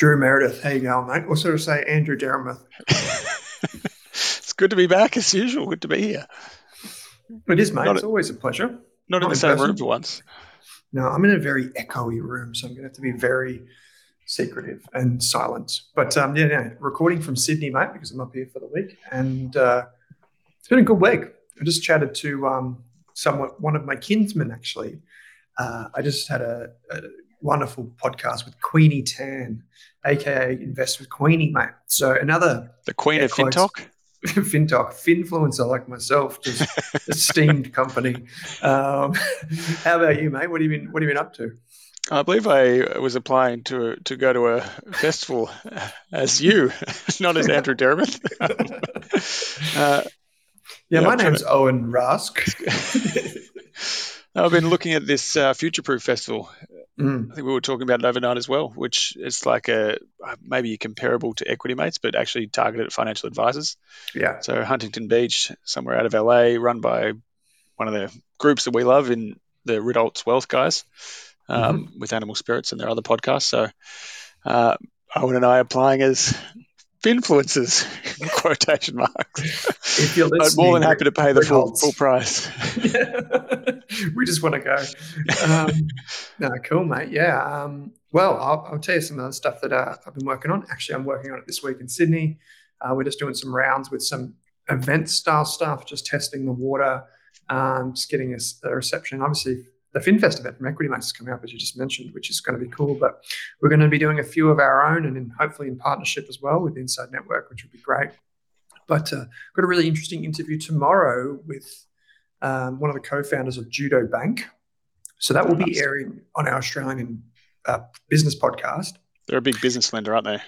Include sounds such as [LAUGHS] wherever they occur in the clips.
Drew Meredith, how you going, mate? Or sort of say Andrew Dermott. [LAUGHS] it's good to be back as usual. Good to be here. It is, mate. Not it's a, always a pleasure. Not, not in the same person. room for once. No, I'm in a very echoey room, so I'm going to have to be very secretive and silent. But um, yeah, yeah, recording from Sydney, mate, because I'm up here for the week, and uh, it's been a good week. I just chatted to um, somewhat one of my kinsmen actually. Uh, I just had a, a wonderful podcast with Queenie Tan, aka Invest with Queenie, mate. So another the Queen of FinTalk. [LAUGHS] FinTalk, Finfluencer like myself, just [LAUGHS] esteemed company. Um, [LAUGHS] how about you, mate? What have you been What have you been up to? I believe I was applying to to go to a festival as you, not as Andrew Dermott. uh, yeah, yeah, my name's to... Owen Rask. I've been looking at this uh, Future Proof Festival. Mm. I think we were talking about it overnight as well, which is like a maybe comparable to Equity Mates, but actually targeted at financial advisors. Yeah. So Huntington Beach, somewhere out of LA, run by one of the groups that we love in the Ritholtz Wealth guys, um, mm-hmm. with Animal Spirits and their other podcasts. So uh, Owen and I are applying as influencers [LAUGHS] quotation marks. If you're I'm more than happy to pay the full, full price. [LAUGHS] we just want to go. Um, [LAUGHS] no, cool, mate. Yeah. Um, well, I'll, I'll, tell you some of the stuff that uh, I've been working on. Actually, I'm working on it this week in Sydney. Uh, we're just doing some rounds with some event style stuff, just testing the water, um, just getting a, a reception. Obviously, the FinFest event from Equity is coming up, as you just mentioned, which is going to be cool. But we're going to be doing a few of our own and in, hopefully in partnership as well with Inside Network, which would be great. But uh, got a really interesting interview tomorrow with um, one of the co-founders of Judo Bank. So that will be airing on our Australian uh, business podcast. They're a big business lender, aren't they?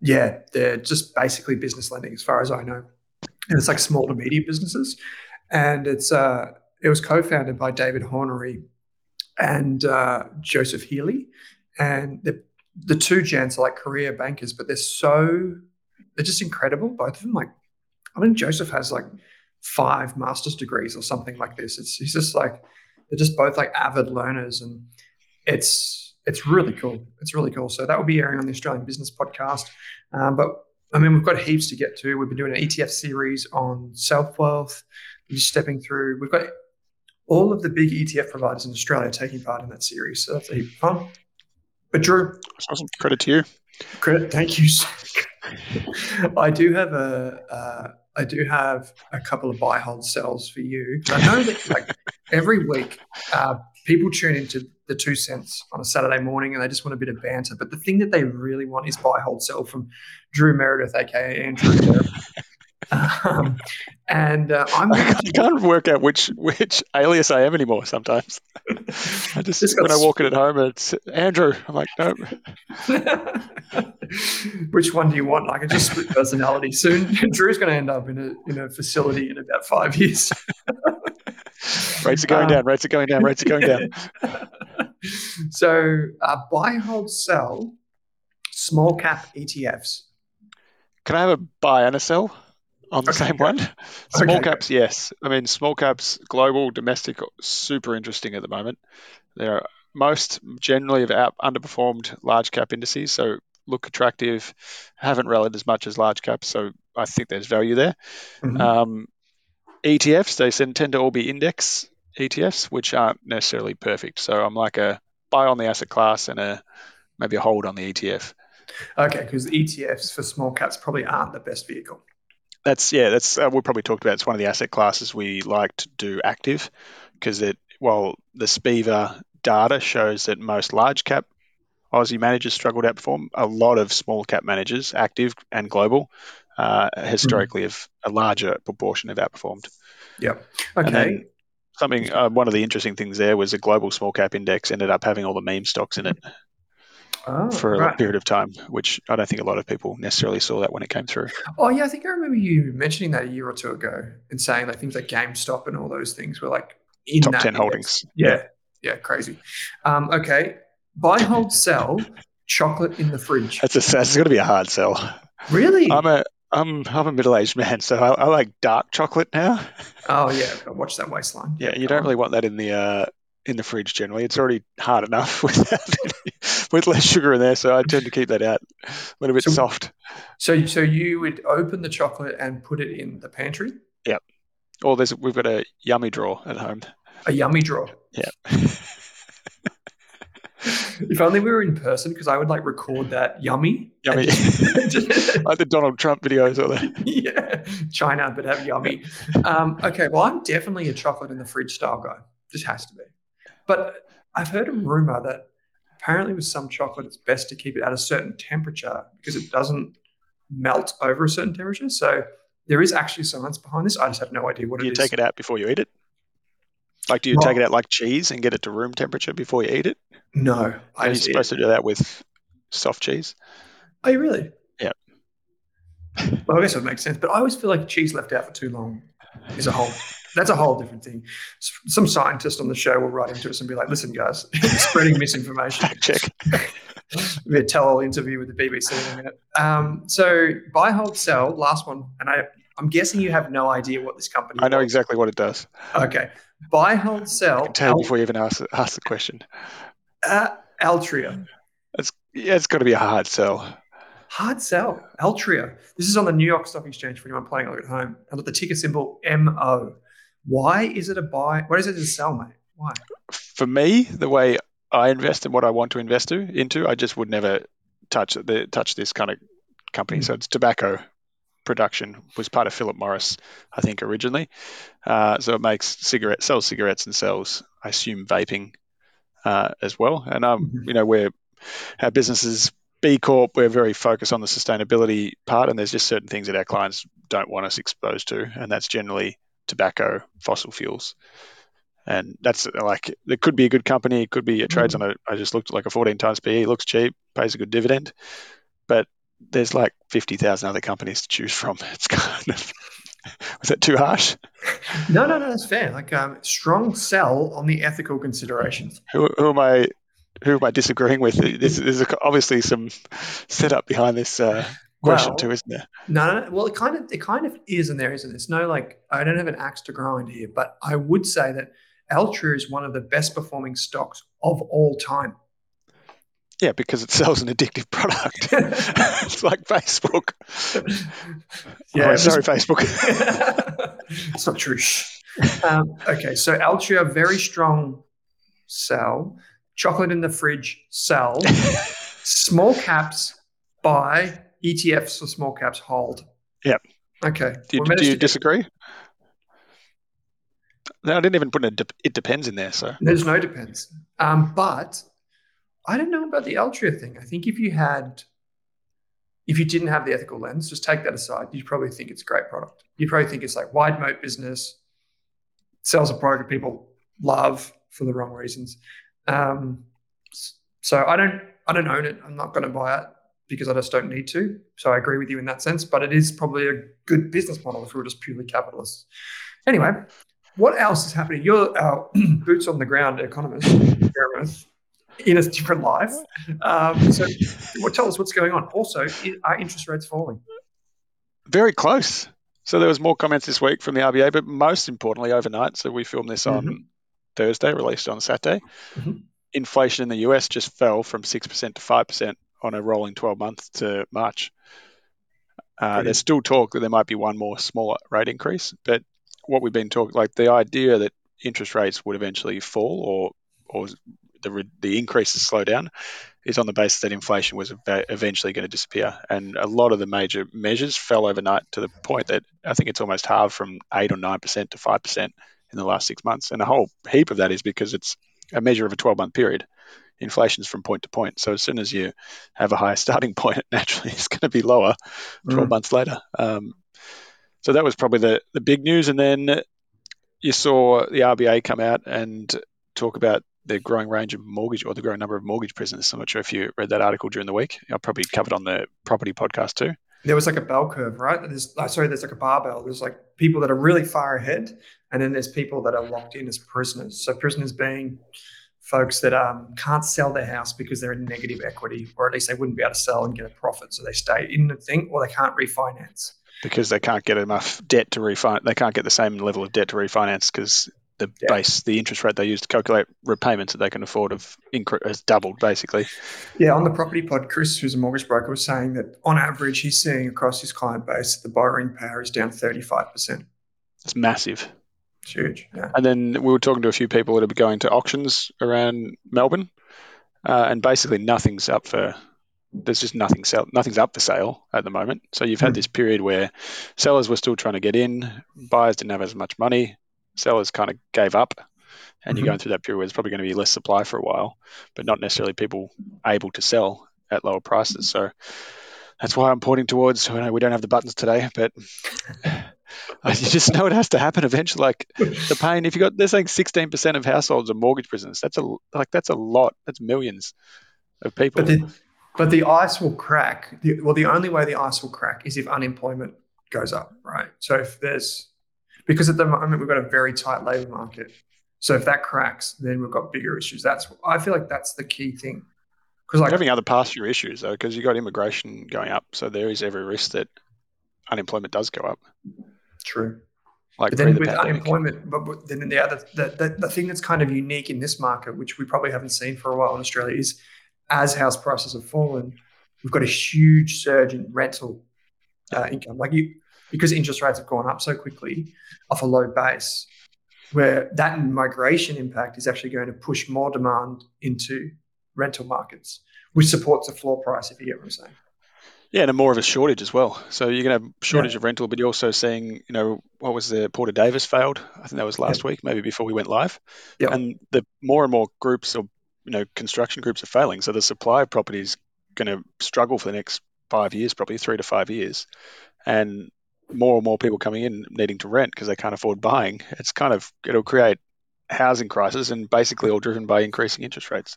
Yeah, they're just basically business lending, as far as I know, and it's like small to medium businesses. And it's uh, it was co-founded by David Hornery, and uh, Joseph Healy. And the, the two gents are like career bankers, but they're so, they're just incredible, both of them. Like, I mean, Joseph has like five master's degrees or something like this. It's, he's just like, they're just both like avid learners and it's, it's really cool. It's really cool. So that will be airing on the Australian Business Podcast. Um, but I mean, we've got heaps to get to. We've been doing an ETF series on SelfWealth. Just stepping through. We've got all of the big ETF providers in Australia taking part in that series. So that's a heap of fun. But Drew, awesome. Credit to you. Credit. Thank you. [LAUGHS] I do have a. Uh, I do have a couple of buy hold sells for you. I know that like every week, uh, people tune into the two cents on a Saturday morning and they just want a bit of banter. But the thing that they really want is buy hold sell from Drew Meredith, aka Andrew. Um, and uh, I'm I can't work out which which alias I am anymore. Sometimes I just, just when I walk in at home, it's Andrew. I'm like, nope. [LAUGHS] which one do you want? I can just split personality soon. [LAUGHS] Drew's going to end up in a in a facility in about five years. [LAUGHS] rates are going um, down. Rates are going down. Rates are going down. so, uh, buy, hold, sell, small cap ETFs. Can I have a buy and a sell? On the Okay, same one. Small Okay, caps, yes. I mean, small caps, global, domestic, super interesting at the moment. They're most generally have out, underperformed large cap indices, so look attractive, haven't rallied as much as large caps, so I think there's value there. Mhm. Um, ETFs, they tend tend to all be index ETFs, which aren't necessarily perfect. So I'm like a buy on the asset class and a maybe a hold on the ETF. Okay, because ETFs for small caps probably aren't the best vehicle. That's yeah, that's uh, we probably talked about. It's one of the asset classes we like to do active because it Well, the Spiva data shows that most large cap Aussie managers struggle to outperform, a lot of small cap managers, active and global, uh, historically have a larger proportion have outperformed. Yep. Okay. something uh, one of the interesting things there was a global small cap index ended up having all the meme stocks in it Oh, for a right. period of time, which I don't think a lot of people necessarily saw that when it came through. Oh yeah, I think I remember you mentioning that a year or two ago and saying like things like GameStop and all those things were like in Top that 10 index. holdings. Yeah, yeah, crazy. Um, okay, buy, hold, sell. Chocolate in the fridge. That's a, that's going to be a hard sell. Really? I'm a I'm I'm a middle aged man, so I, I like dark chocolate now. oh yeah, watch that waistline. Yeah, you don't on. really want that in the uh, in the fridge generally. It's already hard enough [LAUGHS] with with less sugar in there, so I tend to keep that out a little bit So- soft. So, so you would open the chocolate and put it in the pantry, Yep. Or there's we've got a yummy drawer at home. a yummy drawer. Yeah. [LAUGHS] If only we were in person, because I would like record that yummy. Yummy. [LAUGHS] like the Donald Trump videos or the yeah, China, but have yummy. Um, okay, well, I'm definitely a chocolate in the fridge style guy. Just has to be. But I've heard a hmm. rumor that apparently with some chocolate, it's best to keep it at a certain temperature because it doesn't melt over a certain temperature. So there is actually science behind this. I just have no idea what it is. do it you is. take it out before you eat it? Like do you Well- take it out like cheese and get it to room temperature before you eat it? No, I Are you supposed to do that with soft cheese? Oh, you really? Yeah. Well, I guess it makes sense. But I always feel like cheese left out for too long is a whole. That's a whole different thing. Some scientist on the show will write into us and be like, "Listen, guys, [LAUGHS] spreading misinformation." [LAUGHS] Check. [LAUGHS] Be a tell-all interview with the BBC in a minute. Um, so, buy, hold, sell. Last one, and I, I'm guessing you have no idea what this company. I know was. exactly what it does. Okay, buy, hold, sell. tell Al- before you even ask ask the question. uh, Altria. Yeah, it's got to be a hard sell. Hard sell. Altria. This is on the New York Stock Exchange for anyone playing at home. And with the ticker symbol MO. Why is it a buy? What is it a sell, mate? Why? For me, the way I invest and what I want to invest to, into, I just would never touch the touch this kind of company. Mm. So it's tobacco production was part of Philip Morris, I think originally. Uh, so it makes cigarette sells cigarettes and sells, I assume, vaping uh, as well. And um, Mhm. you know, we're our business is B Corp. We're very focused on the sustainability part, and there's just certain things that our clients don't want us exposed to, and that's generally tobacco, fossil fuels. And that's like it could be a good company. It could be it trades on a. I just looked at like a 14 times PE. Looks cheap, pays a good dividend, but there's like 50,000 other companies to choose from. [LAUGHS] It's kind of was that too harsh? No, no, no, that's fair. Like um, strong sell on the ethical considerations. Who, who am I? Who am I disagreeing with? There's, there's obviously some setup behind this uh, question Well, too, isn't there? No, no, no, well, it kind of, it kind of is, and there isn't. It's no like I don't have an axe to grind here, but I would say that Altria is one of the best performing stocks of all time. Yeah, because it sells an addictive product. [LAUGHS] [LAUGHS] it's like Facebook. [LAUGHS] Yeah, Oh, sorry, Facebook. it's not true. Um, okay, so Altria, very strong sell. Chocolate in the fridge, sell. [LAUGHS] small caps, buy. ETFs for small caps, hold. Yep. Okay. Do you, do you disagree? No, I didn't even put a de- it depends in there. So There's no depends. Um, but I don't know about the Altria thing. I think if you had, if you didn't have the ethical lens, just take that aside, you'd probably think it's a great product. You'd probably think it's like wide moat business, sells a product that people love for the wrong reasons. Um, so I don't, I don't own it. I'm not going to buy it because I just don't need to. So I agree with you in that sense. But it is probably a good business model if we were just purely capitalists. Anyway, what else is happening? You're our [CLEARS THROAT] boots on the ground economist, in a different life. Um, so, what, tell us what's going on. Also, are interest rates falling? very close. So there was more comments this week from the RBA, but most importantly overnight. So we filmed this on Mhm. Thursday, released on Saturday. Mhm. Inflation in the US just fell from six percent to five percent on a rolling twelve month to March. Uh, there's still talk that there might be one more smaller rate increase, but what we've been talking, like the idea that interest rates would eventually fall or or the re- the increases slow down, is on the basis that inflation was eventually going to disappear. And a lot of the major measures fell overnight to the point that I think it's almost halved from eight or nine percent to five percent in the last six months. And a whole heap of that is because it's a measure of a 12 month period. Inflation's from point to point. So as soon as you have a higher [LAUGHS] starting point, it naturally is going to be lower 12 Mm. months later. Um, so that was probably the, the big news. And then you saw the RBA come out and talk about the growing range of mortgage or the growing number of mortgage prisoners. I'm not sure if you read that article during the week. I probably covered on the property podcast too. There was like a bell curve, right? There's uh, sorry, there's like a barbell. There's like people that are really far ahead, and then there's people that are locked in as prisoners. So prisoners being folks that um, can't sell their house because they're in negative equity, or at least they wouldn't be able to sell and get a profit, so they stay in the thing, or they can't refinance. because they can't get enough debt to refinance. They can't get the same level of debt to refinance because the Yeah. base, the interest rate they use to calculate repayments that they can afford have incre- has doubled basically. Yeah, on the property pod, Chris, who's a mortgage broker, was saying that on average, he's seeing across his client base the borrowing power is down 35%. It's massive. It's huge. Yeah. And then we were talking to a few people that are going to auctions around Melbourne, uh, and basically nothing's up for. There's just nothing sell, nothing's up for sale at the moment. So you've had Hmm. this period where sellers were still trying to get in, buyers didn't have as much money, sellers kind of gave up, and Mhm. you're going through that period where there's probably going to be less supply for a while, but not necessarily people able to sell at lower prices. So that's why I'm pointing towards. I know we don't have the buttons today, but [LAUGHS] you just know it has to happen eventually. Like the pain if you got they're saying 16% of households are mortgage prisoners that's a like that's a lot that's millions of people But the, but the ice will crack. The, well, the only way the ice will crack is if unemployment goes up, right? So if there's, because at the moment we've got a very tight labor market. So if that cracks, then we've got bigger issues. That's, I feel like that's the key thing. Because You're like, having other pass-through issues though because you've got immigration going up so there is every risk that unemployment does go up true. like But then the with pandemic. unemployment, but, but then the other the, the, the thing that's kind of unique in this market, which we probably haven't seen for a while in Australia, is as house prices have fallen, we've got a huge surge in rental uh, income. Like you, because interest rates have gone up so quickly off a low base, where that migration impact is actually going to push more demand into rental markets, which supports the floor price. If you get what I'm saying. Yeah, and a more of a shortage as well. So you're going to have shortage of rental, but you're also seeing, you know, what was the Porter Davis failed? I think that was last week, maybe before we went live. Yep. And the more and more groups or you know construction groups are failing, so the supply of property is going to struggle for the next five years, probably three to five years, and more and more people coming in needing to rent because they can't afford buying. It's kind of it'll create housing crisis and basically all driven by increasing interest rates,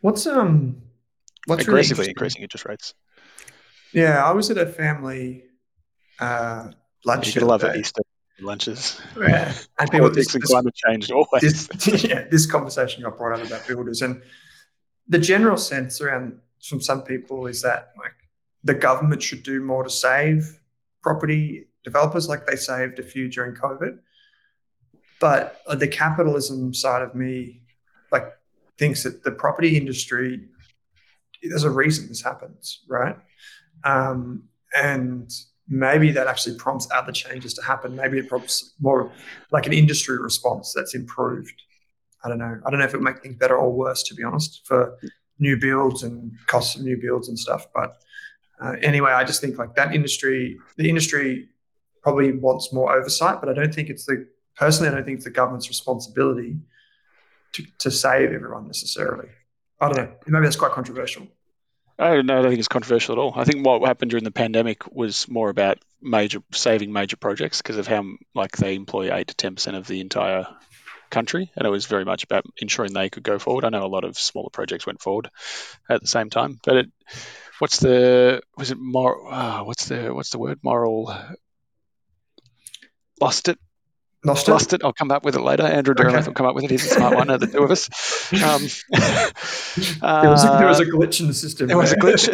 What's um, what's really aggressively interesting- increasing interest rates. Yeah, I was at a family uh, lunch. You love day. Easter lunches. Yeah, and people, Politics this, and climate change always. this, [LAUGHS] yeah, this conversation got brought up about builders, and the general sense around from some people is that like the government should do more to save property developers, like they saved a few during COVID. But uh, the capitalism side of me, like, thinks that the property industry, there's a reason this happens, right? Um, and maybe that actually prompts other changes to happen. Maybe it prompts more like an industry response that's improved. I don't know. I don't know if it would make things better or worse, to be honest, for new builds and costs of new builds and stuff. But uh, anyway, I just think like that industry, the industry probably wants more oversight, but I don't think it's the personally, I don't think it's the government's responsibility to, to save everyone necessarily. I don't know. Maybe that's quite controversial. I don't, know, I don't think it's controversial at all. I think what happened during the pandemic was more about major saving major projects because of how like they employ eight to ten percent of the entire country, and it was very much about ensuring they could go forward. I know a lot of smaller projects went forward at the same time, but it, what's the was it more? Uh, what's the what's the word? Moral. Lost it. Lost it? Lost it. I'll come back with it later. Andrew Dermott Okay. will come up with it. He's a smart one of the two of us. Um, [LAUGHS] There was, a, there was uh, a glitch in the system. there was a glitch.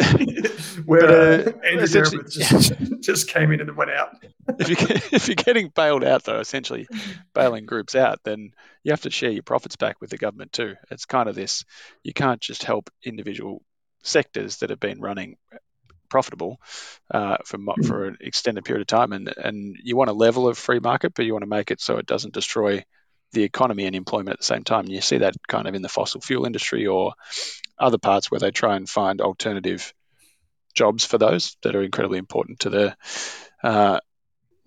[LAUGHS] Where uh, Andrew just, [LAUGHS] just came in and went out. if, you if you're getting bailed out, though, essentially bailing groups out, then you have to share your profits back with the government too. It's kind of this you can't just help individual sectors that have been running profitable uh, for hmm. for an extended period of time, and and you want a level of free market, but you want to make it so it doesn't destroy the economy and employment at the same time. And you see that kind of in the fossil fuel industry or other parts where they try and find alternative jobs for those that are incredibly important to the uh,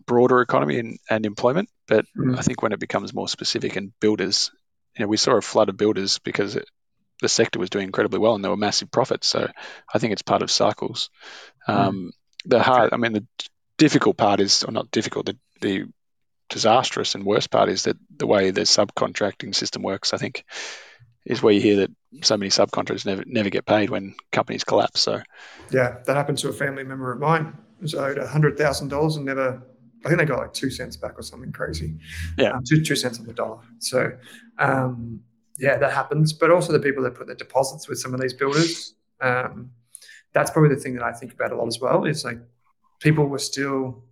broader economy and, and employment. But mm. I think when it becomes more specific and builders, you know, we saw a flood of builders because it, the sector was doing incredibly well and there were massive profits. So I think it's part of cycles. Mm. Um, the hard, I mean, the difficult part is, or not difficult, the, the disastrous and worst part is that the way the subcontracting system works, I think, is where you hear that so many subcontractors never never get paid when companies collapse. So, yeah, that happened to a family member of mine. Was owed hundred thousand dollars and never. I think they got like two cents back or something crazy. Yeah, um, two two cents on the dollar. So, um, yeah, that happens. But also the people that put their deposits with some of these builders. Um, that's probably the thing that I think about a lot as well. Is like people were still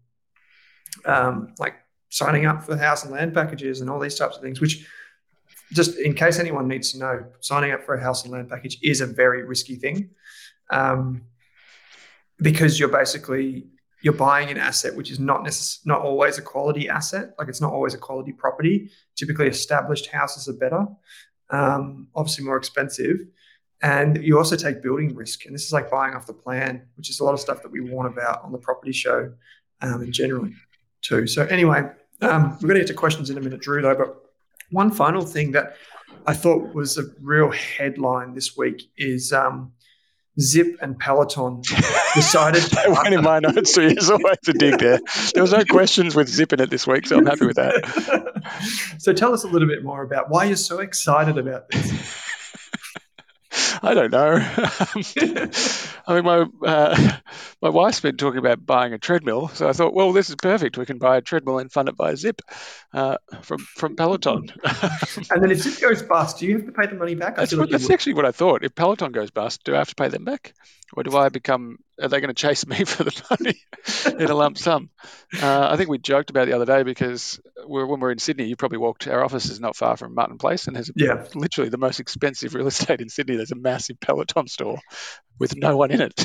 um, like signing up for house and land packages and all these types of things, which just in case anyone needs to know, signing up for a house and land package is a very risky thing um, because you're basically you're buying an asset which is not necess- not always a quality asset. Like it's not always a quality property. Typically, established houses are better, um, obviously more expensive, and you also take building risk. And this is like buying off the plan, which is a lot of stuff that we warn about on the property show um, and generally too. So anyway, um, we're going to get to questions in a minute, Drew, though. But one final thing that I thought was a real headline this week is um, Zip and Peloton decided. [LAUGHS] I went in my notes, so there's always a dig there. There was no questions with Zip in it this week, so I'm happy with that. [LAUGHS] so tell us a little bit more about why you're so excited about this. [LAUGHS] I don't know. I mean, my uh, my wife's been talking about buying a treadmill, so I thought, well, this is perfect. We can buy a treadmill and fund it by Zip uh, from from Peloton. and then if Zip goes bust, do you have to pay the money back? That's, what, that's actually what I thought. If Peloton goes bust, do I have to pay them back, or do I become? Are they going to chase me [LAUGHS] for the money in a lump sum? Uh, I think we joked about the other day because we're, when we're in Sydney, you probably walked. Our office is not far from Martin Place, and has yeah. literally the most expensive real [LAUGHS] estate in Sydney. There's a massive Peloton store with no one in it.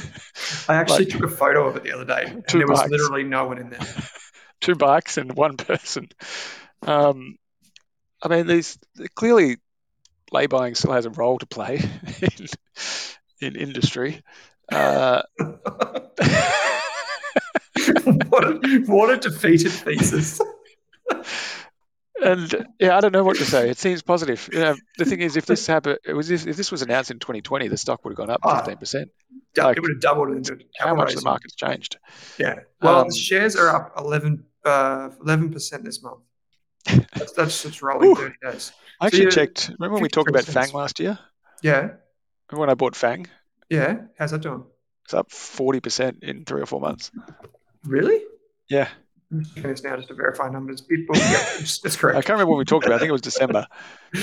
I actually like, took a photo of it the other day, and there was literally no one in there. [LAUGHS] two bikes and one person. Um, I mean, these clearly lay buying still has a role to play [LAUGHS] in, in industry. Uh, [LAUGHS] what, a, what a defeated thesis. And yeah, I don't know what to say. It seems positive. You know, the thing is, if this happened, it was if this was announced in 2020, the stock would have gone up 15 oh, percent. Like, it would have doubled into how much the market's changed. Yeah. Well, um, the shares are up 11 uh, percent this month. That's, that's just rolling 30 days. I actually so checked. Remember when we talked about Fang last year? Yeah. Remember when I bought Fang? Yeah. How's that doing? It's up 40% in three or four months. Really? Yeah. It's now just to verify numbers. People, yeah, it's, [LAUGHS] it's, correct. I can't remember what we talked about. I think it was December. [LAUGHS]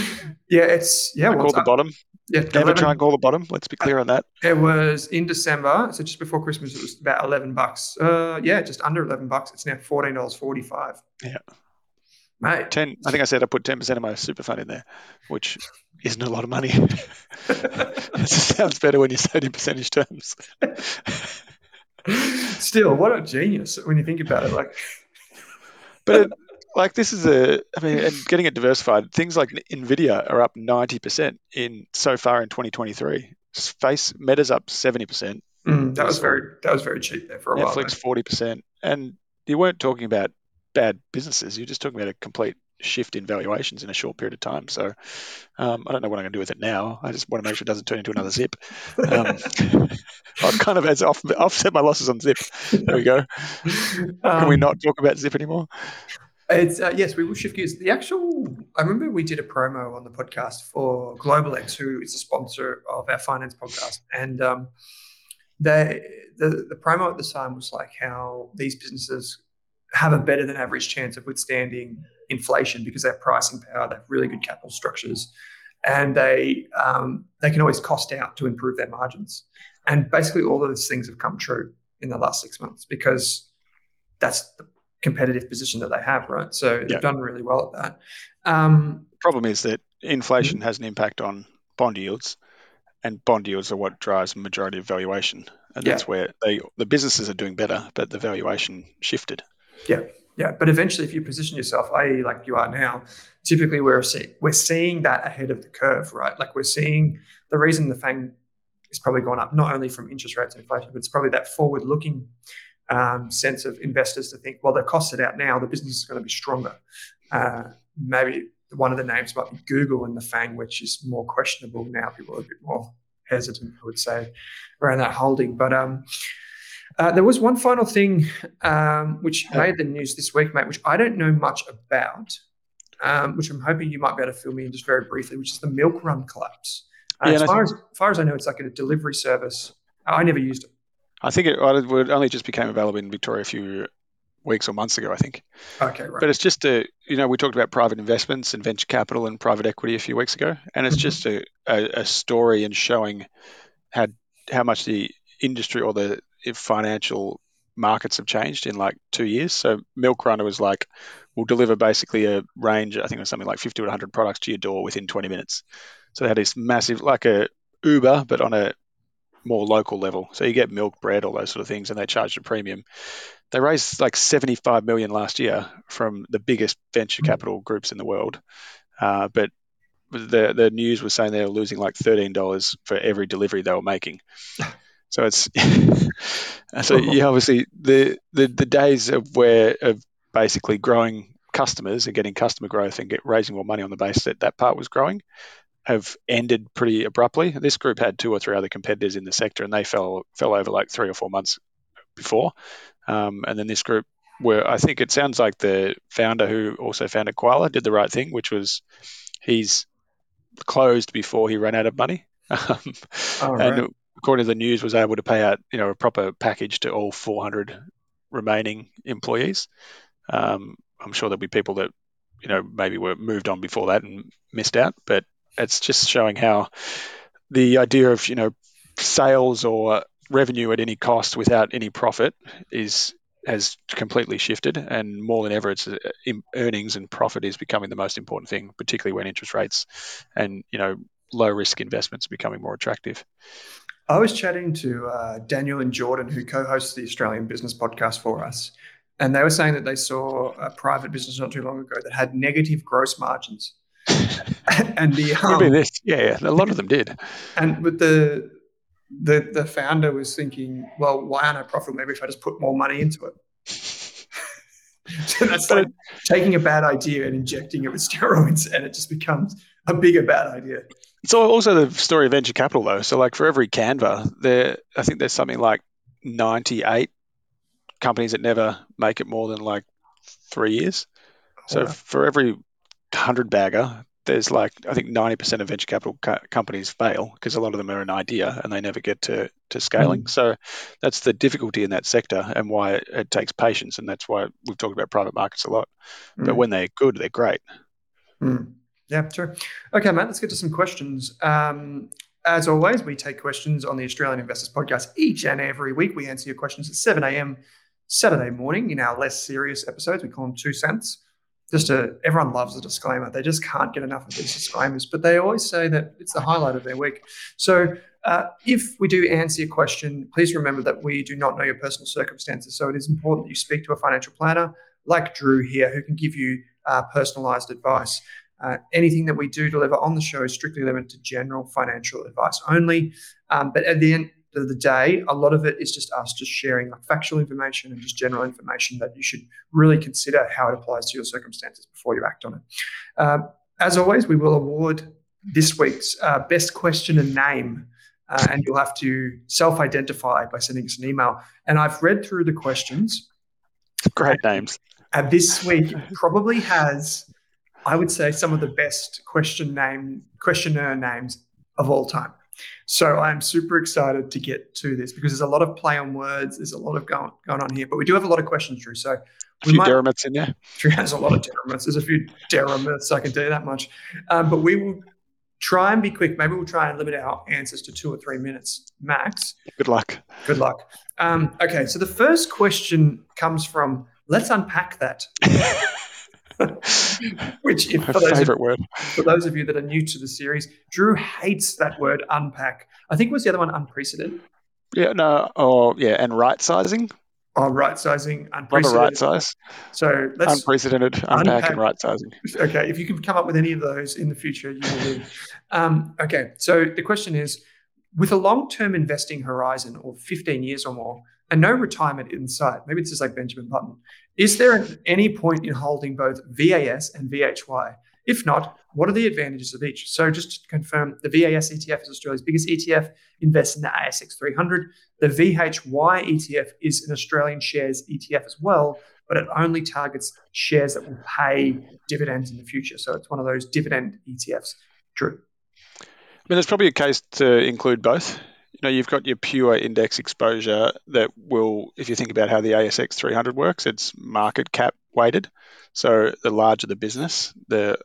yeah, it's yeah. Well, called the bottom. Yeah, never try and call the bottom. Let's be clear on that. It was in December, so just before Christmas. It was about eleven bucks. Uh, yeah, just under eleven bucks. It's now fourteen dollars forty-five. Yeah, mate. Ten. I think I said I put ten percent of my super fund in there, which isn't a lot of money. [LAUGHS] it sounds better when you say it in percentage terms. Still, what a genius when you think about it. Like, [LAUGHS] but it, like this is a, I mean, and getting it diversified. Things like Nvidia are up ninety percent in so far in 2023. Face Meta's up seventy percent. Mm, that was very that was very cheap there for a Netflix, while. Netflix forty percent, and you weren't talking about bad businesses. You're just talking about a complete shift in valuations in a short period of time. So um, I don't know what I'm going to do with it now. I just want to make sure it doesn't turn into another zip. Um, [LAUGHS] I've kind of off, offset my losses on zip. There we go. [LAUGHS] Can um, we not talk about zip anymore? It's uh, yes, we will shift gears. The actual, I remember we did a promo on the podcast for GlobalX, who is a sponsor of our finance podcast, and um, they the the promo at the time was like how these businesses have a better than average chance of withstanding inflation because they have pricing power, they have really good capital structures, and they um, they can always cost out to improve their margins. And basically, all of those things have come true in the last six months because that's the competitive position that they have, right? So they've Yeah. done really well at that. Um, Problem is that inflation has an impact on bond yields, and bond yields are what drives the majority of valuation, and Yeah. that's where they the businesses are doing better, but the valuation shifted. Yeah, but eventually, if you position yourself, i.e., like you are now, typically we're see- we're seeing that ahead of the curve, right? Like we're seeing the reason the FANG is probably gone up not only from interest rates and inflation, but it's probably that forward-looking um, sense of investors to think, well, the costs are out now, the business is going to be stronger. Uh, maybe one of the names might be Google and the FANG, which is more questionable now. People are a bit more hesitant, I would say, around that holding, but. Um, uh, there was one final thing um, which made the news this week, mate, which I don't know much about, um, which I'm hoping you might be able to fill me in just very briefly, which is the Milk Run collapse. Uh, Yeah, as, far as, as far as I know, it's like a delivery service. I never used it. I think it, it only just became available in Victoria a few weeks or months ago, I think. Okay, right. But it's just a, you know, we talked about private investments and venture capital and private equity a few weeks ago, and it's Mhm. just a, a, a story and showing how how much the industry or the financial markets have changed in like two years. So Milk Runner was like, we'll deliver basically a range, I think it was something like 50 or 100 products to your door within 20 minutes. So they had this massive, like a Uber, but on a more local level. So you get milk, bread, all those sort of things, and they charged a premium. They raised like 75 million last year from the biggest venture Mm. capital groups in the world. Uh, but the the news was saying they were losing like thirteen dollars for every delivery they were making. [LAUGHS] So it's [LAUGHS] so yeah, [LAUGHS] obviously the, the the days of where of basically growing customers and getting customer growth and get raising more money on the base that that part was growing have ended pretty abruptly. This group had two or three other competitors in the sector, and they fell fell over like three or four months before. Um, and then this group, where I think it sounds like the founder who also founded Koala did the right thing, which was he's closed before he ran out of money. [LAUGHS] Um, All and right. According to the news, was able to pay out you know a proper package to all 400 remaining employees. Um, I'm sure there'll be people that you know maybe were moved on before that and missed out, but it's just showing how the idea of you know sales or revenue at any cost without any profit is has completely shifted, and more than ever, it's uh, earnings and profit is becoming the most important thing, particularly when interest rates and you know low risk investments are becoming more attractive. I was chatting to uh, Daniel and Jordan, who co-hosts the Australian Business Podcast for us, and they were saying that they saw a private business not too long ago that had negative gross margins, [LAUGHS] and the um, this, yeah, yeah, a lot of them did. and with the the the founder was thinking, well, why aren't I profitable? Maybe if I just put more money into it. [LAUGHS] so that's like taking a bad idea and injecting it with steroids, and it just becomes a bigger bad idea. It's also the story of venture capital, though. So, like for every Canva, there, I think there's something like 98 companies that never make it more than like three years. So, Wow. for every hundred bagger, there's like I think 90% of venture capital co- companies fail because a lot of them are an idea and they never get to to scaling. So, that's the difficulty in that sector and why it, it takes patience. And that's why we've talked about private markets a lot. But Mm. when they're good, they're great. Mm. Yeah, sure. Okay, Matt, let's get to some questions. Um, as always, we take questions on the Australian Investors Podcast each and every week. We answer your questions at 7 a.m. Saturday morning in our less serious episodes. We call them two cents. Just to, everyone loves a disclaimer. They just can't get enough of these disclaimers, but they always say that it's the highlight of their week. So uh, if we do answer your question, please remember that we do not know your personal circumstances. So it is important that you speak to a financial planner like Drew here, who can give you uh, personalized advice. Uh, anything that we do deliver on the show is strictly limited to general financial advice only. Um, but at the end of the day, a lot of it is just us just sharing like factual information and just general information that you should really consider how it applies to your circumstances before you act on it. Um, as always, we will award this week's uh, best question and name. Uh, and you'll have to self-identify by sending us an email. And I've read through the questions, Great names. and this week probably has, I would say, some of the best question name questionnaire names of all time. So I'm super excited to get to this because there's a lot of play on words. There's a lot of going, going on here, but we do have a lot of questions, Drew. So A we few might- in there. Drew has a lot of derrimits. There's a few derrimits, I can tell you that much. Um, but we will try and be quick. Maybe we'll try and limit our answers to two or three minutes max. Good luck. Good luck. Um, okay, so the first question comes from. Let's unpack that. [LAUGHS] [LAUGHS] Which, if, for, those of, favorite word. for those of you that are new to the series, Drew hates that word unpack. I think was the other one unprecedented. Yeah, no, or yeah, and right sizing. Oh, right sizing, unprecedented. right size. So let's Unprecedented, unpack, unpack- and right sizing. [LAUGHS] okay, if you can come up with any of those in the future, you will win. [LAUGHS] Um, okay, so the question is with a long term investing horizon of 15 years or more and no retirement in sight, maybe it's just like Benjamin Button, is there an- any point in holding both VAS and VHY? If not, what are the advantages of each? So, just to confirm, the VAS ETF is Australia's biggest ETF, invests in the ASX 300. The VHY ETF is an Australian shares ETF as well, but it only targets shares that will pay dividends in the future. So it's one of those dividend ETFs. True. I mean, there's probably a case to include both. Know, you've got your pure index exposure that will, if you think about how the ASX 300 works, it's market cap weighted. So the larger the business, the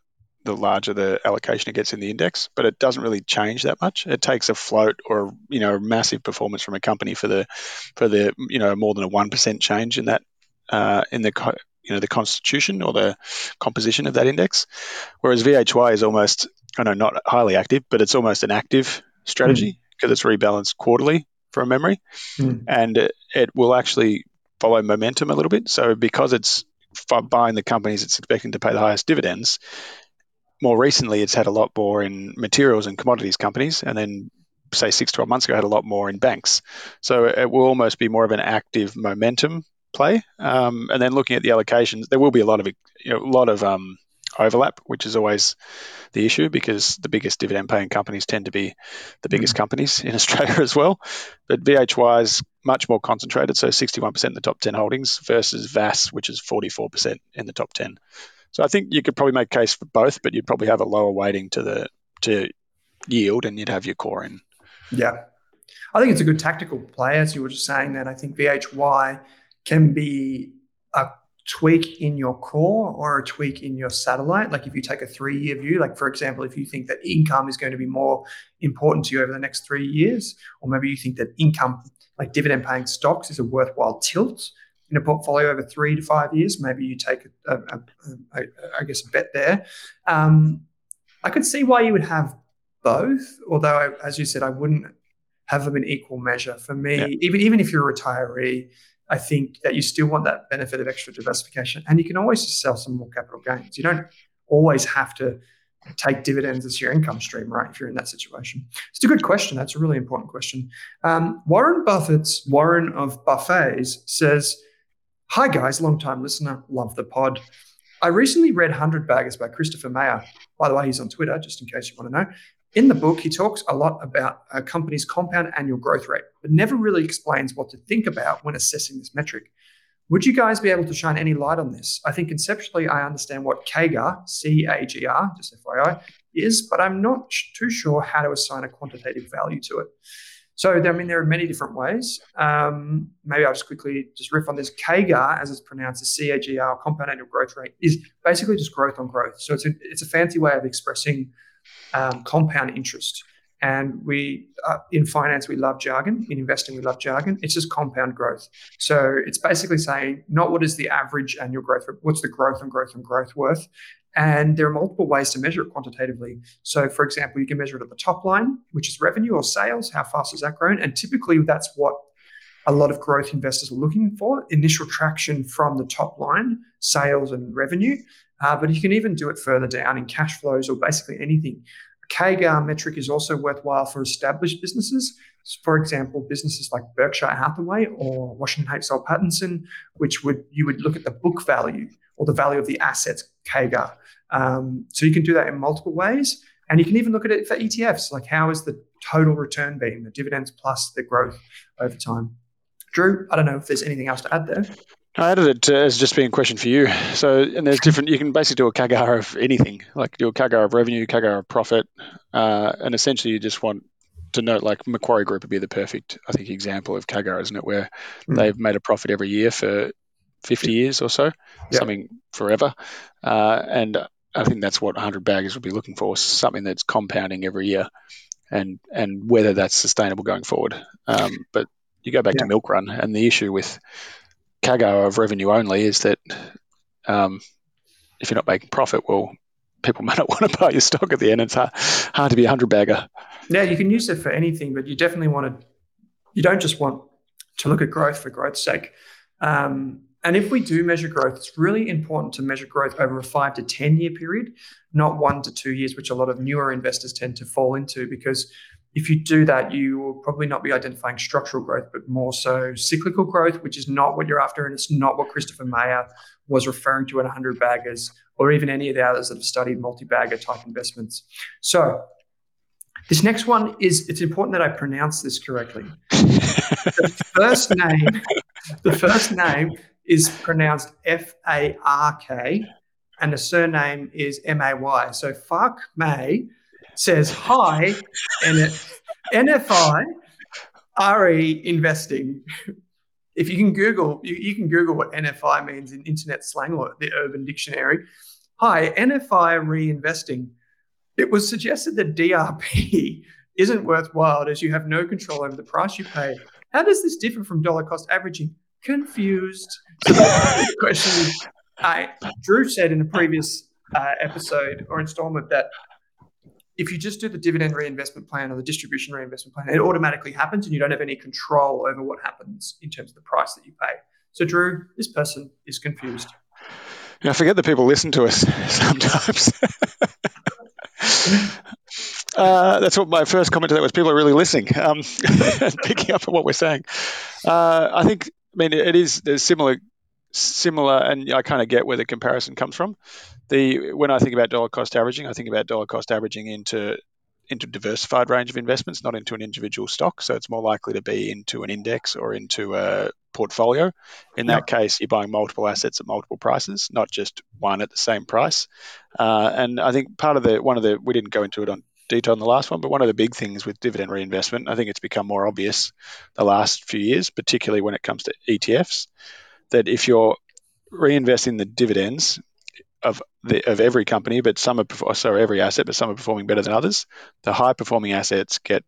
the larger the allocation it gets in the index, but it doesn't really change that much. It takes a float or you know a massive performance from a company for the for the you know more than a one percent change in that uh, in the you know the constitution or the composition of that index. Whereas VHY is almost I know not highly active, but it's almost an active strategy because it's rebalanced quarterly from memory, Mm. and it, it will actually follow momentum a little bit. So because it's buying the companies it's expecting to pay the highest dividends, more recently it's had a lot more in materials and commodities companies, and then say six, 12 months ago had a lot more in banks. So it will almost be more of an active momentum play. Um, and then looking at the allocations, there will be a lot of you know, a lot of um, overlap, which is always the issue because the biggest dividend paying companies tend to be the hmm. biggest companies in [LAUGHS] Australia as well. But VHY is much more concentrated, so 61% in the top 10 holdings versus VAS, which is 44% in the top 10. So I think you could probably make a case for both, but you'd probably have a lower weighting to the to yield, and you'd have your core in. Yeah. I think it's a good tactical play, as you were just saying that. I think VHY can be a tweak in your core or a tweak in your satellite. Like if you take a three year view, like for example, if you think that income is going to be more important to you over the next three years, or maybe you think that income, like dividend paying stocks, is a worthwhile tilt in a portfolio over three to five years, maybe you take, a, a, a, a, I guess, a bet there. Um, I could see why you would have both, although, I, as you said, I wouldn't have them in equal measure. For me, Yeah. even even if you're a retiree, I think that you still want that benefit of extra diversification, and you can always sell some more capital gains. You don't always have to take dividends as your income stream, right? If you're in that situation, it's a good question. That's a really important question. Um, Warren Buffett's Warren of Buffets says, "Hi guys, long time listener, love the pod." I recently read 100 Baggers by Christopher Mayer. By the way, he's on Twitter, just in case you want to know. In the book, he talks a lot about a company's compound annual growth rate, but never really explains what to think about when assessing this metric. Would you guys be able to shine any light on this? I think conceptually I understand what CAGR, C A G R, just FYI, is, but I'm not too sure how to assign a quantitative value to it. So, I mean, there are many different ways. Um, maybe I'll just quickly just riff on this. CAGR, as it's pronounced, as CAGR, compound annual growth rate, is basically just growth on growth. So it's a, it's a fancy way of expressing um, compound interest. And we, uh, in finance, we love jargon. In investing, we love jargon. It's just compound growth. So it's basically saying not what is the average annual growth, what's the growth and growth and growth worth. And there are multiple ways to measure it quantitatively. So, for example, you can measure it at the top line, which is revenue or sales. How fast has that grown? And typically, that's what a lot of growth investors are looking for initial traction from the top line, sales and revenue. Uh, but you can even do it further down in cash flows or basically anything. A metric is also worthwhile for established businesses. For example, businesses like Berkshire Hathaway or Washington H. Soul Pattinson, which would you would look at the book value or the value of the assets CAGR. Um, so you can do that in multiple ways. And you can even look at it for ETFs, like how is the total return being, the dividends plus the growth over time. Drew, I don't know if there's anything else to add there. I added it uh, as just being a question for you. So, and there's different. You can basically do a CAGR of anything, like do a CAGR of revenue, CAGR of profit, uh, and essentially you just want to note like Macquarie Group would be the perfect, I think, example of CAGR, isn't it? Where Mm. they've made a profit every year for 50 years or so, Yeah. something forever, uh, and I think that's what 100 baggers would be looking for, something that's compounding every year, and and whether that's sustainable going forward. Um, but you go back yeah. to Milk Run, and the issue with CAGR of revenue only is that um, if you're not making profit, well, people [LAUGHS] may not want to buy your stock at the end. It's hard, hard to be a hundred bagger. Yeah, you can use it for anything, but you definitely want to. You don't just want to look at growth for growth's sake. Um, and if we do measure growth, it's really important to measure growth over a five to 10 year period, not one to two years, which a lot of newer investors tend to fall into. Because if you do that, you will probably not be identifying structural growth, but more so cyclical growth, which is not what you're after. And it's not what Christopher Mayer was referring to in 100 baggers or even any of the others that have studied multi bagger type investments. So, this next one is it's important that I pronounce this correctly. the first name, the first name is pronounced F A R K, and the surname is M A Y. So Fuck May says hi, NFI RE investing. If you can Google, you, you, can Google what NFI means in internet slang or the Urban Dictionary. Hi, NFI reinvesting. It was suggested that DRP [LAUGHS] isn't worthwhile as you have no control over the price you pay. How does this differ from dollar cost averaging? confused. [LAUGHS] Question I, Drew said in a previous uh, episode or installment that if you just do the dividend reinvestment plan or the distribution reinvestment plan, it automatically happens and you don't have any control over what happens in terms of the price that you pay. So, Drew, this person is confused. I forget that people listen to us [LAUGHS] sometimes. [LAUGHS] uh, that's what my first comment to that was. People are really listening, um, [LAUGHS] picking up on what we're saying. Uh, I think I mean, it is there's similar, similar, and I kind of get where the comparison comes from. The when I think about dollar cost averaging, I think about dollar cost averaging into into a diversified range of investments, not into an individual stock. So it's more likely to be into an index or into a portfolio. In that case, you're buying multiple assets at multiple prices, not just one at the same price. Uh, and I think part of the one of the we didn't go into it on detail in the last one, but one of the big things with dividend reinvestment, I think it's become more obvious the last few years, particularly when it comes to ETFs, that if you're reinvesting the dividends of the, of every company, but some are sorry every asset, but some are performing better than others. The high performing assets get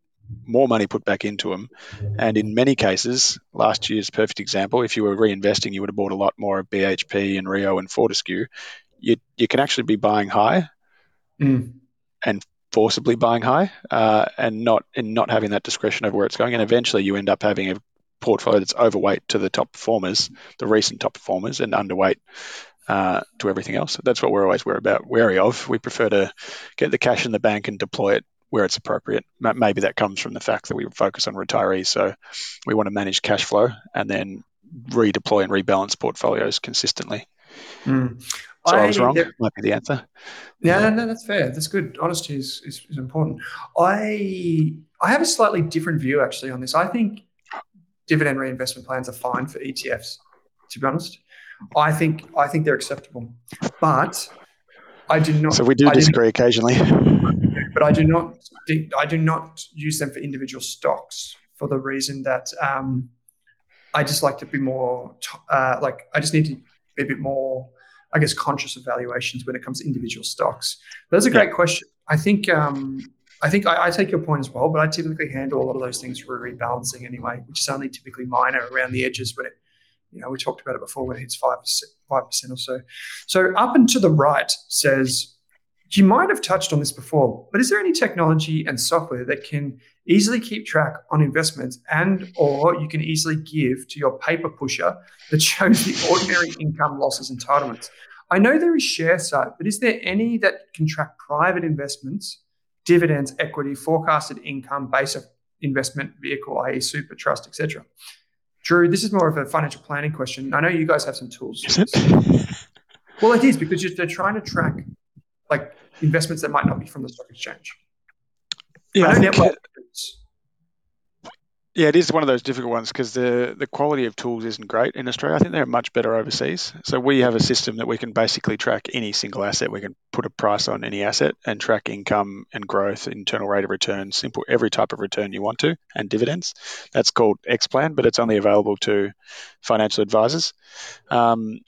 more money put back into them, and in many cases, last year's perfect example. If you were reinvesting, you would have bought a lot more of BHP and Rio and Fortescue. You you can actually be buying high, mm. and forcibly buying high uh, and not and not having that discretion over where it's going. And eventually, you end up having a portfolio that's overweight to the top performers, the recent top performers, and underweight uh, to everything else. That's what we're always wary about, wary of. We prefer to get the cash in the bank and deploy it where it's appropriate. Maybe that comes from the fact that we focus on retirees, so we want to manage cash flow and then redeploy and rebalance portfolios consistently. Mm. So I, I was wrong. There, Might be the answer. Yeah, no, no, that's fair. That's good. Honesty is, is, is important. I I have a slightly different view actually on this. I think dividend reinvestment plans are fine for ETFs. To be honest, I think I think they're acceptable, but I do not. So we do I disagree occasionally. But I do not. I do not use them for individual stocks for the reason that um, I just like to be more uh, like I just need to be a bit more I guess, conscious of valuations when it comes to individual stocks. But that's a great yeah. question. I think um, I think I, I, take your point as well, but I typically handle a lot of those things through rebalancing anyway, which is only typically minor around the edges when it, you know, we talked about it before when it hits five percent, five percent or so. So up and to the right says you might have touched on this before, but is there any technology and software that can easily keep track on investments and or you can easily give to your paper pusher that shows the ordinary income losses entitlements? I know there is Sharesight, but is there any that can track private investments, dividends, equity, forecasted income, base of investment vehicle, i.e. super trust, etc.? Drew, this is more of a financial planning question. I know you guys have some tools. [LAUGHS] well, it is because they're trying to track like investments that might not be from the stock exchange. Yeah, I, I think, yeah, it is one of those difficult ones because the the quality of tools isn't great in Australia. I think they're much better overseas. So we have a system that we can basically track any single asset. We can put a price on any asset and track income and growth, internal rate of return, simple every type of return you want to, and dividends. That's called Xplan, but it's only available to financial advisors. Um,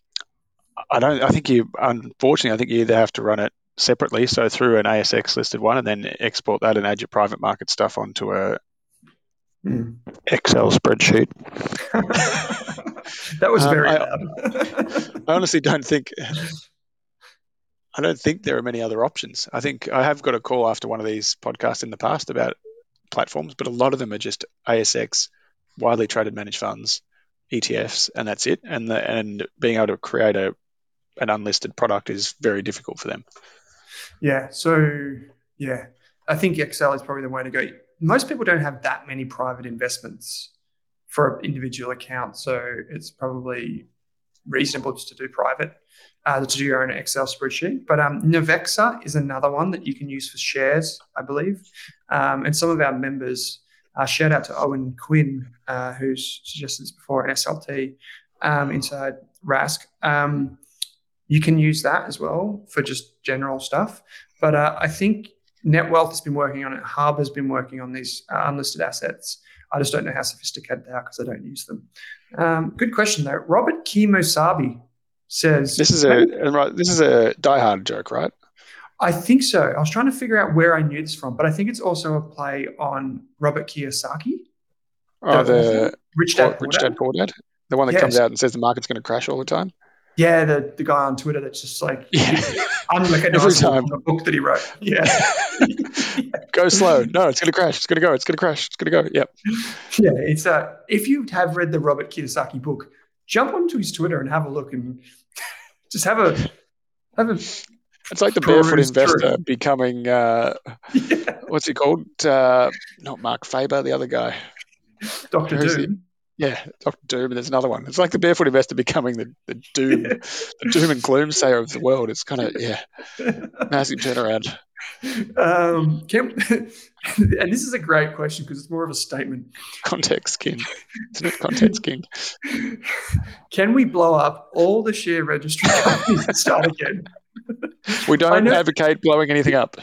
I don't. I think you, unfortunately, I think you either have to run it separately, so through an ASX listed one, and then export that and add your private market stuff onto a Mm. Excel spreadsheet. [LAUGHS] that was Um, very I- [LAUGHS] I honestly don't think. I don't think there are many other options. I think I have got a call after one of these podcasts in the past about platforms, but a lot of them are just ASX, widely traded managed funds, ETFs, and that's it. And the, and being able to create a an unlisted product is very difficult for them. Yeah. So yeah, I think Excel is probably the way to go. Most people don't have that many private investments for an individual account, so it's probably reasonable just to do private, uh, to do your own Excel spreadsheet. But um, Navexa is another one that you can use for shares, I believe. Um, and some of our members, uh, shout out to Owen Quinn, uh, who's suggested this before, an SLT um, inside Rask. Um, you can use that as well for just general stuff. But uh, I think NetWealth has been working on it. Hub has been working on these uh, unlisted assets. I just don't know how sophisticated they are because I don't use them. Um, good question though. Robert Kimosabi says This is a. This is a diehard joke, right? I think so. I was trying to figure out where I knew this from, but I think it's also a play on Robert Kiyosaki, Oh, The? Rich Dad Rich Poor Dad Dad. Poor Dad, the one that Yes. comes out and says the market's going to crash all the time. Yeah, the, the guy on Twitter that's just like Yeah. unlike a [LAUGHS] Every time. from the book that he wrote. Yeah. [LAUGHS] go slow. No, it's going to crash. It's going to go. It's going to crash. It's going to go. Yep. Yeah, it's uh if you have read the Robert Kiyosaki book, jump onto his Twitter and have a look and [LAUGHS] just have a have a It's like the barefoot investor through. becoming uh, yeah, what's he called? Uh, not Marc Faber, the other guy. Dr. Doom. Yeah, Doctor Doom. And there's another one. It's like the barefoot investor becoming the, the doom, [LAUGHS] the doom and gloom sayer of the world. It's kind of yeah, massive turnaround. um, can, [LAUGHS] and this is a great question because it's more of a statement. Context king, isn't it? Context king. [LAUGHS] Can we blow up all the share registry companies and start again? We don't advocate blowing anything up.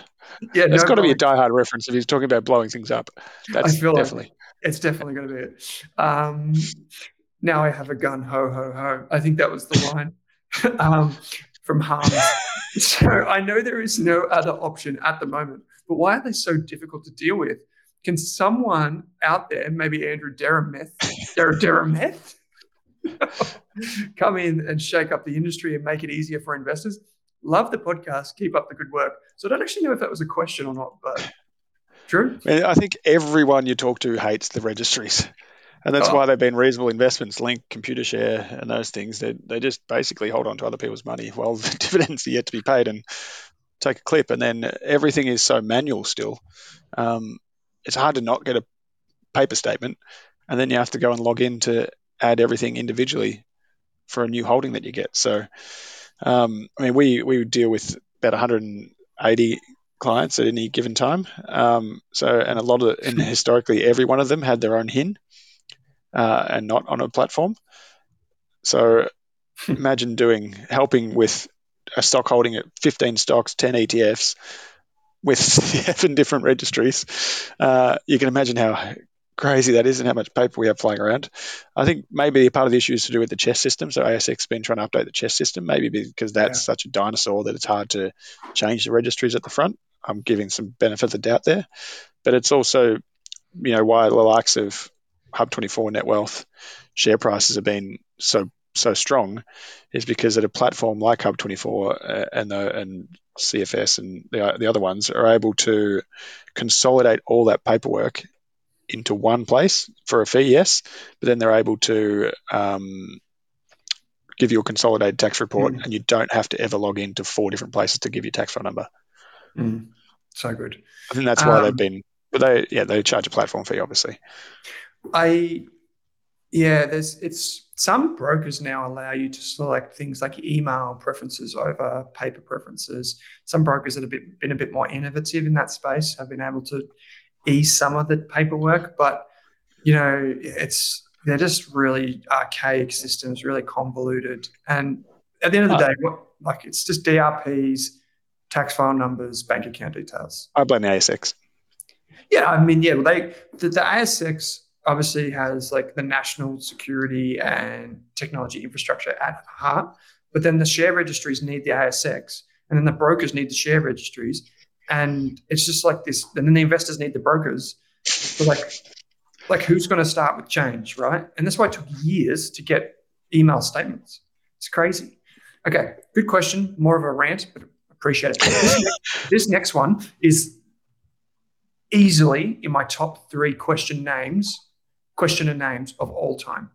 Yeah, There's no got to be a diehard reference if he's talking about blowing things up. That's feel like- definitely. It's definitely going to be it. Um, now I have a gun, ho ho ho. I think that was the line [LAUGHS] um, from Hans. [LAUGHS] so I know there is no other option at the moment, but why are they so difficult to deal with? Can someone out there, maybe Andrew Derameth, Der- Derameth, [LAUGHS] come in and shake up the industry and make it easier for investors? Love the podcast. Keep up the good work. So I don't actually know if that was a question or not, but true. I mean, I think everyone you talk to hates the registries. And that's Oh. why they've been reasonable investments, Link, Computershare, and those things. They, they just basically hold on to other people's money while [LAUGHS] the dividends are yet to be paid and take a clip. And then everything is so manual still. Um, it's hard to not get a paper statement. And then you have to go and log in to add everything individually for a new holding that you get. So, um, I mean, we, we deal with about 180 clients at any given time. Um, so, and a lot of, and historically, every one of them had their own HIN uh, and not on a platform. So, imagine doing helping with a stock holding at 15 stocks, 10 ETFs with [LAUGHS] seven different registries. Uh, you can imagine how crazy that is and how much paper we have flying around. I think maybe part of the issue is to do with the CHESS system. So ASX has been trying to update the CHESS system, maybe because that's Yeah. such a dinosaur that it's hard to change the registries at the front. I'm giving some benefit of the doubt there, but it's also, you know, why the likes of Hub24 Net Wealth share prices have been so so strong, is because at a platform like Hub24 uh, and the and CFS and the the other ones are able to consolidate all that paperwork into one place for a fee, yes, but then they're able to um, give you a consolidated tax report, Mm. and you don't have to ever log into four different places to give you tax file number. Mm, so good. I think that's why Um, they've been. But they, yeah, they charge a platform fee, obviously. I yeah, there's it's some brokers now allow you to select things like email preferences over paper preferences. Some brokers that have been, been a bit more innovative in that space have been able to ease some of the paperwork, but you know, it's they're just really archaic systems, really convoluted. And at the end of the Uh, day, what like it's just DRPs, tax file numbers, bank account details. I blame the ASX. Yeah, I mean, yeah, well, they the, the ASX obviously has like the national security and technology infrastructure at heart, but then the share registries need the ASX, and then the brokers need the share registries, and it's just like this. And then the investors need the brokers. So like, like who's going to start with change, right? And that's why it took years to get email statements. It's crazy. Okay, good question. More of a rant, but appreciate it. This, next, this next one is easily in my top three question names, questioner names of all time.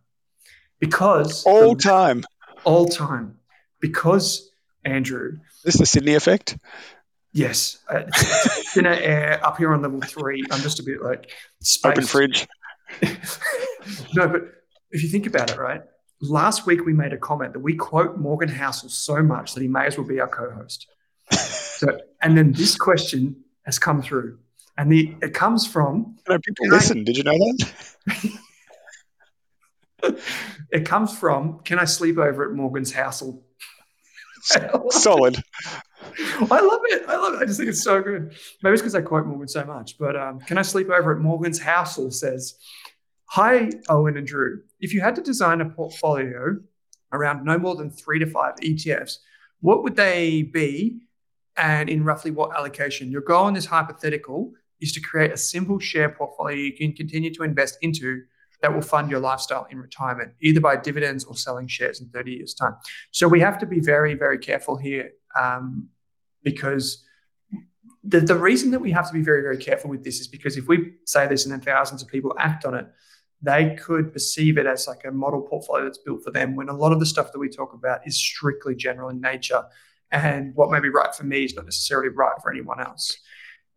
Because all the, time. All time. Because Andrew. This is the Sydney effect? Yes. Uh, thinner air up here on level three. I'm just a bit like space. Open fridge. [LAUGHS] no, but if you think about it, right? Last week we made a comment that we quote Morgan Housel so much that he may as well be our co-host. [LAUGHS] So, and then this question has come through, and the it comes from. You know, people listen. I, Did you know that? [LAUGHS] it comes from. Can I sleep over at Morgan's house? [LAUGHS] Solid. I love it. I love it. I just think it's so good. Maybe it's because I quote Morgan so much. But um, can I sleep over at Morgan's house? says, Hi, Owen and Drew. If you had to design a portfolio around no more than three to five ETFs, what would they be and in roughly what allocation? Your goal in this hypothetical is to create a simple share portfolio you can continue to invest into that will fund your lifestyle in retirement, either by dividends or selling shares in 30 years' time. So we have to be very, very careful here um, because the, the reason that we have to be very, very careful with this is because if we say this and then thousands of people act on it, they could perceive it as like a model portfolio that's built for them when a lot of the stuff that we talk about is strictly general in nature. And what may be right for me is not necessarily right for anyone else.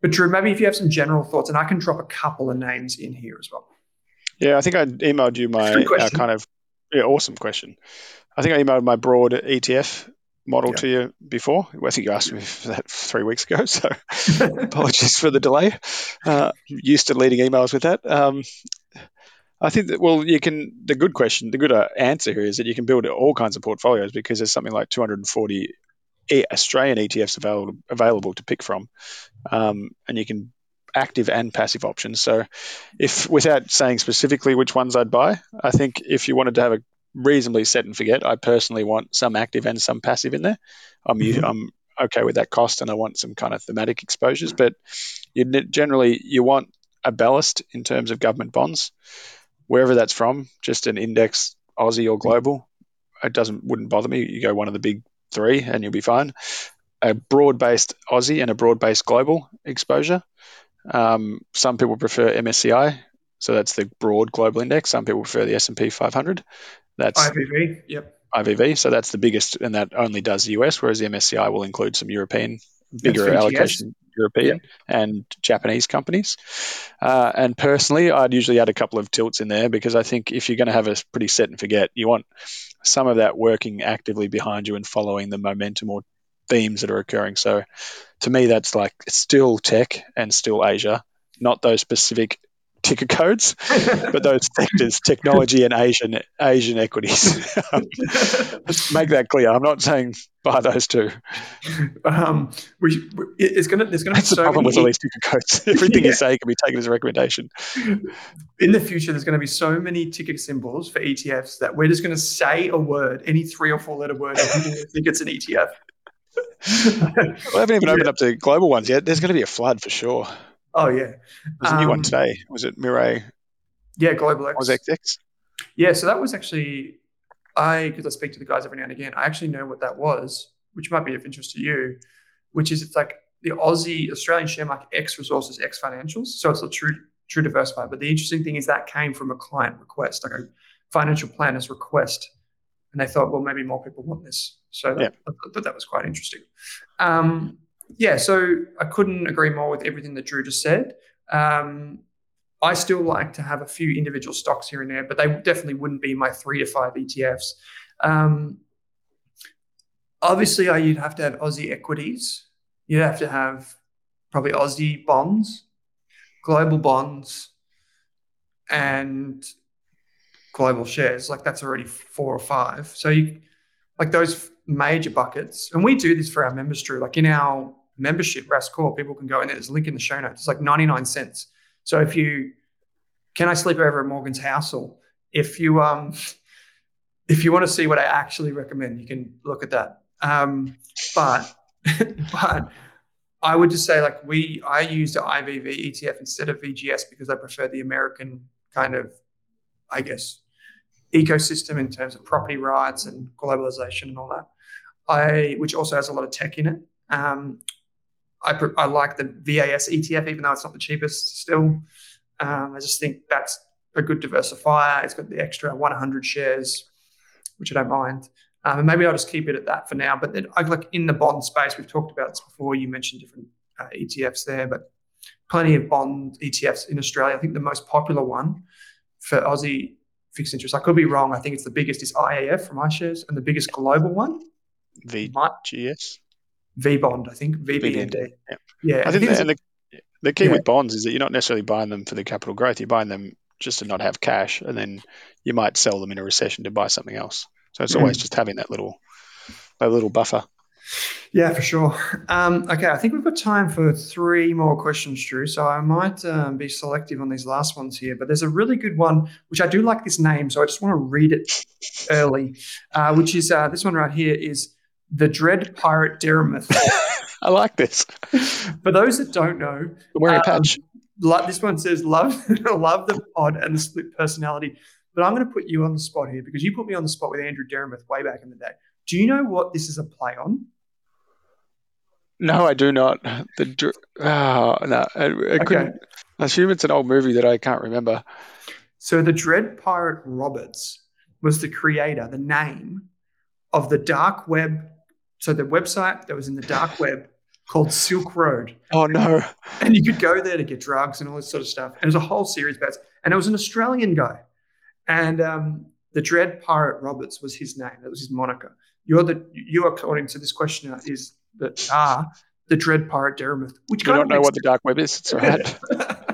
But Drew, maybe if you have some general thoughts, and I can drop a couple of names in here as well. Yeah, I think I emailed you my uh, kind of yeah, awesome question. I think I emailed my broad ETF model yeah. to you before. I think you asked me for that three weeks ago, [LAUGHS] so [LAUGHS] apologies for the delay. Uh, used to leading emails with that. Um, I think that well, you can. The good question, the good uh, answer here is that you can build all kinds of portfolios because there's something like 240 Australian ETFs available available to pick from, um, and you can active and passive options. So, if without saying specifically which ones I'd buy, I think if you wanted to have a reasonably set and forget, I personally want some active and some passive in there. I'm mm-hmm. I'm okay with that cost, and I want some kind of thematic exposures. But you generally you want a ballast in terms of government bonds, wherever that's from, just an index, Aussie or global. It doesn't wouldn't bother me. You go one of the big three, and you'll be fine. A broad-based Aussie and a broad-based global exposure. Um, some people prefer MSCI, so that's the broad global index. Some people prefer the S&P 500. That's IVV. Yep. IVV. So that's the biggest, and that only does the US, whereas the MSCI will include some European, bigger allocation European and Japanese companies. Uh, and personally, I'd usually add a couple of tilts in there because I think if you're going to have a pretty set and forget, you want some of that working actively behind you and following the momentum or themes that are occurring. So to me, that's like still tech and still Asia, not those specific ticker codes, [LAUGHS] but those sectors, technology and Asian Asian equities. [LAUGHS] Let's make that clear. I'm not saying buy those two. Um, we, it's gonna there's gonna That's be so the problem many... with all these ticker codes. [LAUGHS] Everything yeah. you say can be taken as a recommendation. In the future, there's going to be so many ticker symbols for ETFs that we're just going to say a word, any three or four letter word, and people think it's an ETF. well, I haven't even opened up to global ones yet. There's going to be a flood for sure. Oh yeah, there's a new um, one today. Was it Mirae? Yeah, Global X. Was XX? Yeah, so that was actually I because I speak to the guys every now and again. I actually know what that was, which might be of interest to you. Which is it's like the Aussie Australian share market X resources X financials. So it's a true true diversified. But the interesting thing is that came from a client request, like a financial planner's request, and they thought, well, maybe more people want this. So that. I thought that was quite interesting. Um, yeah, so I couldn't agree more with everything that Drew just said. Um, I still like to have a few individual stocks here and there, but they definitely wouldn't be my three to five ETFs. Um, obviously, you'd have to have Aussie equities. You'd have to have probably Aussie bonds, global bonds, and global shares. Like that's already four or five. So you like those major buckets, and we do this for our members, Drew. Like in our membership, Rask Core, people can go in there. There's a link in the show notes. It's like 99 cents. So if you can I sleep over at Morgan's house or if you um [LAUGHS] if you want to see what I actually recommend, you can look at that. Um, but [LAUGHS] but I would just say like we I used an IVV ETF instead of VGS because I prefer the American kind of, I guess, ecosystem in terms of property rights and globalization and all that. I which also has a lot of tech in it. Um, I, I like the VAS ETF, even though it's not the cheapest still. Um, I just think that's a good diversifier. It's got the extra 100 shares, which I don't mind. Um, and maybe I'll just keep it at that for now. But then, like in the bond space, we've talked about this before. You mentioned different uh, ETFs there, but plenty of bond ETFs in Australia. I think the most popular one for Aussie fixed interest, I could be wrong. I think it's the biggest is IAF from iShares, and the biggest global one, VGS, V Bond, I think VBND. Yeah, yeah I think, I think the, the, the, key yeah. with bonds is that you're not necessarily buying them for the capital growth. You're buying them just to not have cash, and then you might sell them in a recession to buy something else. So it's mm. always just having that little that little buffer. Yeah, for sure. Um, okay, I think we've got time for three more questions, Drew. So I might um, be selective on these last ones here, but there's a really good one, which I do like this name, so I just want to read it early, uh, which is uh, this one right here is the Dread Pirate Derrimouth. [LAUGHS] I like this. For those that don't know, wearing um, a patch. Like this one says, "Love, [LAUGHS] love the pod and the split personality." But I'm going to put you on the spot here because you put me on the spot with Andrew Derrimouth way back in the day. Do you know what this is a play on? No, I do not. The oh, no, I, I couldn't. I assume it's an old movie that I can't remember. So the Dread Pirate Roberts was the creator, the name of the dark web. So the website that was in the dark web called Silk Road. Oh no! And you could go there to get drugs and all this sort of stuff. And it was a whole series about. It. And it was an Australian guy, and um, the Dread Pirate Roberts was his name. That was his moniker. You're the you according to this questioner is that are the Dread Pirate Derrimouth. Which you don't know what the dark web is. It's right. [LAUGHS]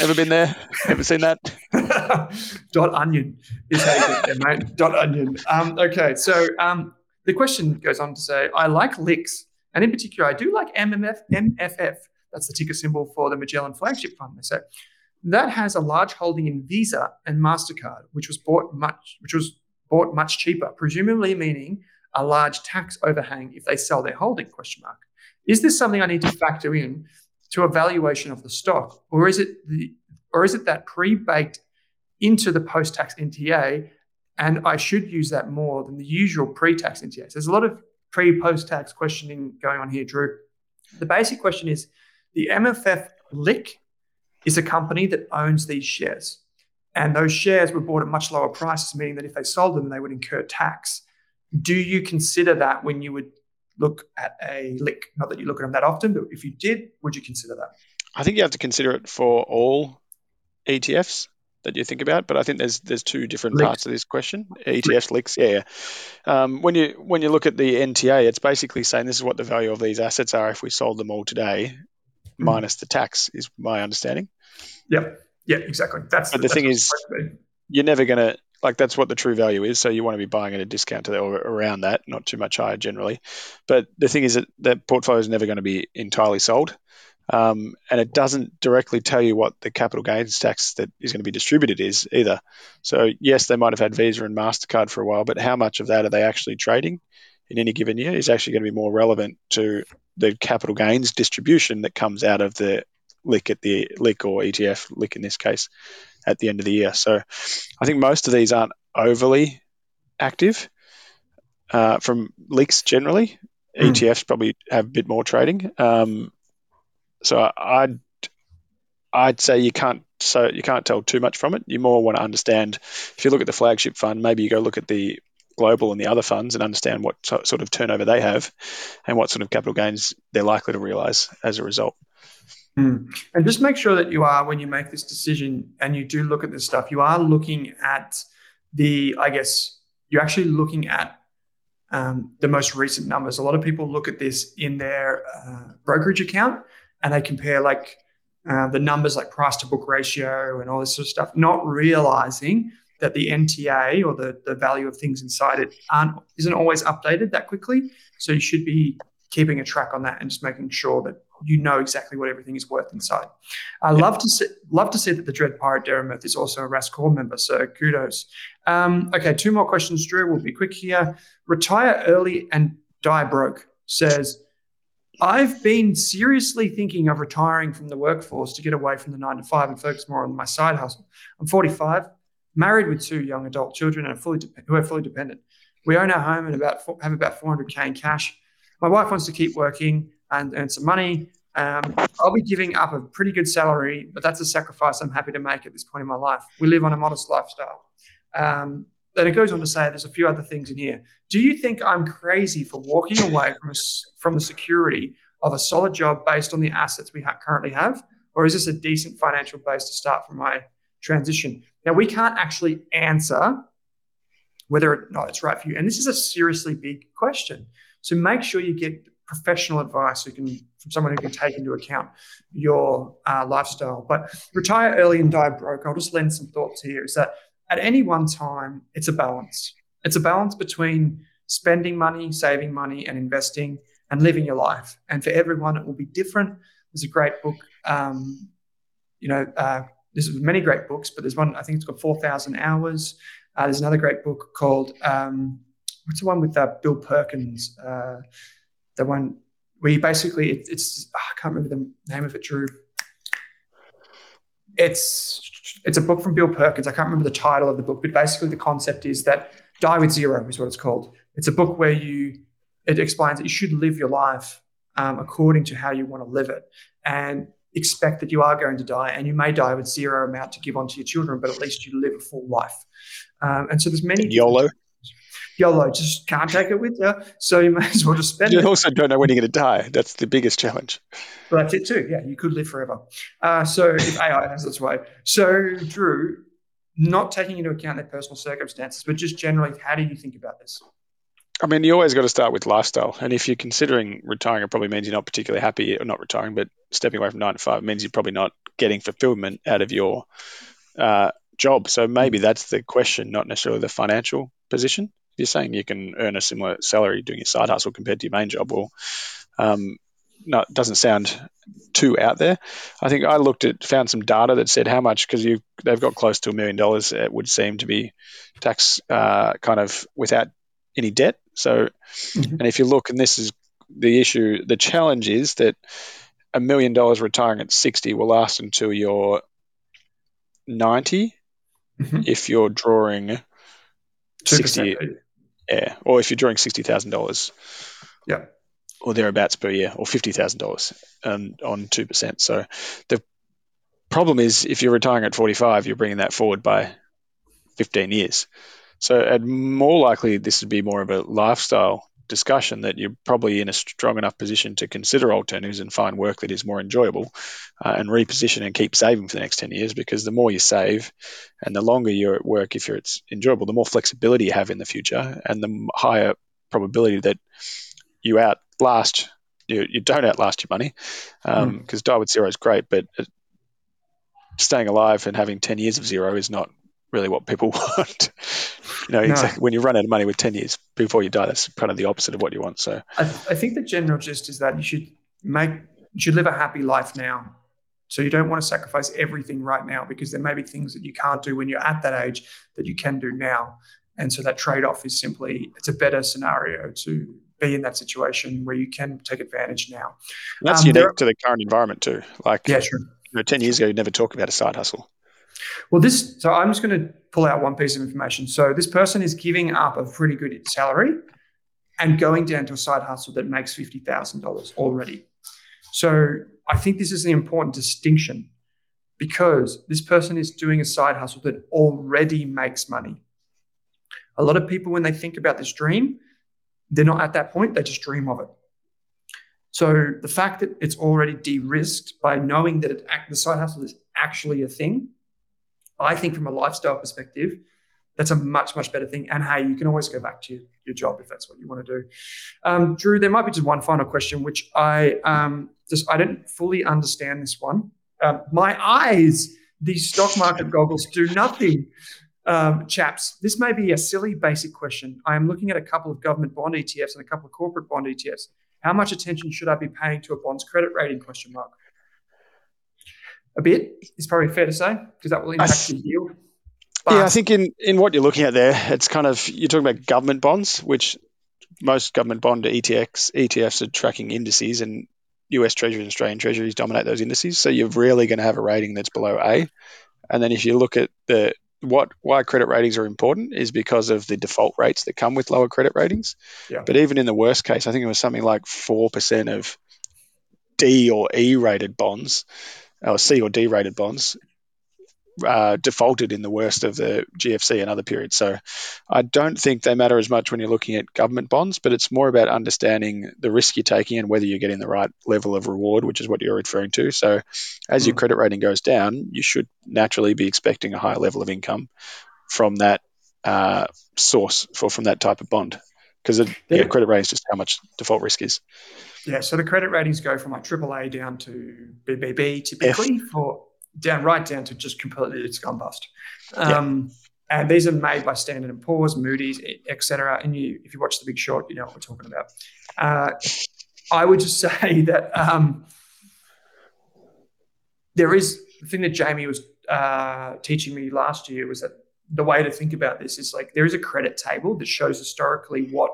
Ever been there? Ever seen that? [LAUGHS] Dot onion is how you get there, mate. Dot onion. Um, okay, so um, the question goes on to say, I like licks, and in particular, I do like MMF, MFF. That's the ticker symbol for the Magellan Flagship Fund. They say that has a large holding in Visa and Mastercard, which was bought much, which was bought much cheaper, presumably meaning a large tax overhang if they sell their holding? Question mark. Is this something I need to factor in to a valuation of the stock, or is it the, or is it that pre-baked into the post-tax NTA, and I should use that more than the usual pre-tax NTA? So there's a lot of pre-post-tax questioning going on here, Drew. The basic question is: the MFF LIC is a company that owns these shares. And those shares were bought at much lower prices, meaning that if they sold them, they would incur tax. Do you consider that when you would look at a lick? Not that you look at them that often, but if you did, would you consider that? I think you have to consider it for all ETFs that you think about, but I think there's there's two different parts of this question. ETFs, licks, yeah. Um, when you when you look at the NTA, it's basically saying this is what the value of these assets are if we sold them all today, mm-hmm. minus the tax, is my understanding. Yep. Yeah, exactly. That's but the, the thing is, you're never going to like that's what the true value is. So you want to be buying at a discount to the, or around that, not too much higher generally. But the thing is that that portfolio is never going to be entirely sold. Um, and it doesn't directly tell you what the capital gains tax that is going to be distributed is either. So yes, they might have had Visa and Mastercard for a while, but how much of that are they actually trading in any given year is actually going to be more relevant to the capital gains distribution that comes out of the lick at the lick or ETF lick in this case at the end of the year. So I think most of these aren't overly active uh, from leaks generally. Mm. ETFs probably have a bit more trading. Um, so I'd I'd say you can't so you can't tell too much from it. You more want to understand. If you look at the flagship fund, maybe you go look at the global and the other funds and understand what sort of turnover they have and what sort of capital gains they're likely to realize as a result. Mm. And just make sure that you are, when you make this decision and you do look at this stuff, you are looking at the, I guess, you're actually looking at um, the most recent numbers. A lot of people look at this in their uh, brokerage account and they compare like uh, the numbers like price to book ratio and all this sort of stuff, not realizing that the NTA or the, the value of things inside it aren't isn't always updated that quickly. So you should be keeping a track on that and just making sure that you know exactly what everything is worth inside. I love to see love to see that the Dread Pirate Derrimouth is also a Rask core member, so kudos. Um, okay, two more questions, Drew. We'll be quick here. Retire early and die broke says, I've been seriously thinking of retiring from the workforce to get away from the nine to five and focus more on my side hustle. I'm 45, married with two young adult children and fully de- who are fully dependent. We own our home and about have about 400k in cash. My wife wants to keep working and earn some money. Um, I'll be giving up a pretty good salary, but that's a sacrifice I'm happy to make at this point in my life. We live on a modest lifestyle. Um, then it goes on to say there's a few other things in here. Do you think I'm crazy for walking away from, a, from the security of a solid job based on the assets we ha- currently have? Or is this a decent financial base to start from my transition? Now, we can't actually answer whether or not it's right for you. And this is a seriously big question. So make sure you get professional advice who can from someone who can take into account your uh, lifestyle. But retire early and die broke. I'll just lend some thoughts here. Is that at any one time, it's a balance. It's a balance between spending money, saving money, and investing and living your life. And for everyone, it will be different. There's a great book, um, you know, uh, there's many great books, but there's one, I think it's got 4,000 hours. Uh, there's another great book called, um, what's the one with uh, Bill Perkins? Uh, the one where you basically, it, it's, I can't remember the name of it, Drew. It's it's a book from Bill Perkins. I can't remember the title of the book, but basically the concept is that Die with Zero is what it's called. It's a book where you it explains that you should live your life um, according to how you want to live it, and expect that you are going to die, and you may die with zero amount to give on to your children, but at least you live a full life. Um, and so there's many YOLO. YOLO, just can't take it with you. So you may as well just spend you it. You also don't know when you're going to die. That's the biggest challenge. Well, that's it too. Yeah, you could live forever. Uh, so if AI has its way. So, Drew, not taking into account their personal circumstances, but just generally, how do you think about this? I mean, you always got to start with lifestyle. And if you're considering retiring, it probably means you're not particularly happy, or not retiring, but stepping away from nine to five means you're probably not getting fulfillment out of your uh, job. So maybe that's the question, not necessarily the financial position you're saying you can earn a similar salary doing your side hustle compared to your main job, well, um, no, it doesn't sound too out there. I think I looked at found some data that said how much because you they've got close to a million dollars. It would seem to be tax uh, kind of without any debt. So, mm-hmm. and if you look, and this is the issue, the challenge is that a million dollars retiring at sixty will last until you're 90 mm-hmm. if you're drawing 60 yeah, or if you're drawing sixty thousand dollars, yeah, or thereabouts per year, or fifty thousand dollars, um, on two percent. So the problem is if you're retiring at forty five, you're bringing that forward by fifteen years. So more likely this would be more of a lifestyle discussion that you're probably in a strong enough position to consider alternatives and find work that is more enjoyable uh, and reposition and keep saving for the next 10 years because the more you save and the longer you're at work if you're it's enjoyable the more flexibility you have in the future and the higher probability that you outlast you, you don't outlast your money because um, mm. die with zero is great but uh, staying alive and having 10 years of zero is not really what people [LAUGHS] want. You know, no. exactly when you run out of money with 10 years before you die, that's kind of the opposite of what you want. So I, th- I think the general gist is that you should make, you should live a happy life now. So you don't want to sacrifice everything right now because there may be things that you can't do when you're at that age that you can do now. And so that trade-off is simply, it's a better scenario to be in that situation where you can take advantage now. And that's um, unique to the current environment too. Like, yeah, sure. You know, 10 years ago, you'd never talk about a side hustle. Well, this, so I'm just going to pull out one piece of information. So this person is giving up a pretty good salary and going down to a side hustle that makes $50,000 already. So I think this is an important distinction because this person is doing a side hustle that already makes money. A lot of people, when they think about this dream, they're not at that point, they just dream of it. So the fact that it's already de risked by knowing that it, the side hustle is actually a thing I think from a lifestyle perspective, that's a much, much better thing. And hey, you can always go back to your, your job if that's what you want to do. Um, Drew, there might be just one final question, which I um, just I don't fully understand this one. Um, my eyes, these stock market goggles do nothing. Um, chaps, this may be a silly basic question. I am looking at a couple of government bond ETFs and a couple of corporate bond ETFs. How much attention should I be paying to a bond's credit rating? Question mark a bit is probably fair to say because that will impact your yield. But, yeah, I think in, in what you're looking at there, it's kind of you're talking about government bonds, which most government bond ETFs ETFs are tracking indices, and U.S. Treasuries and Australian Treasuries dominate those indices. So you're really going to have a rating that's below A. And then if you look at the what why credit ratings are important is because of the default rates that come with lower credit ratings. Yeah. But even in the worst case, I think it was something like four percent of D or E rated bonds, or C or D rated bonds, uh, defaulted in the worst of the GFC and other periods. So I don't think they matter as much when you're looking at government bonds, but it's more about understanding the risk you're taking and whether you're getting the right level of reward, which is what you're referring to. So as your Mm. credit rating goes down, you should naturally be expecting a higher level of income from that uh, source for from that type of bond. Because yeah, Yeah. credit rating is just how much default risk is. Yeah, so the credit ratings go from like AAA down to BBB typically for down right down to just completely it's gone bust. Um, And these are made by Standard and Poor's, Moody's, etc. And you, if you watch The Big Short, you know what we're talking about. Uh, I would just [LAUGHS] say that um, there is the thing that Jamie was uh, teaching me last year was that the way to think about this is like there is a credit table that shows historically what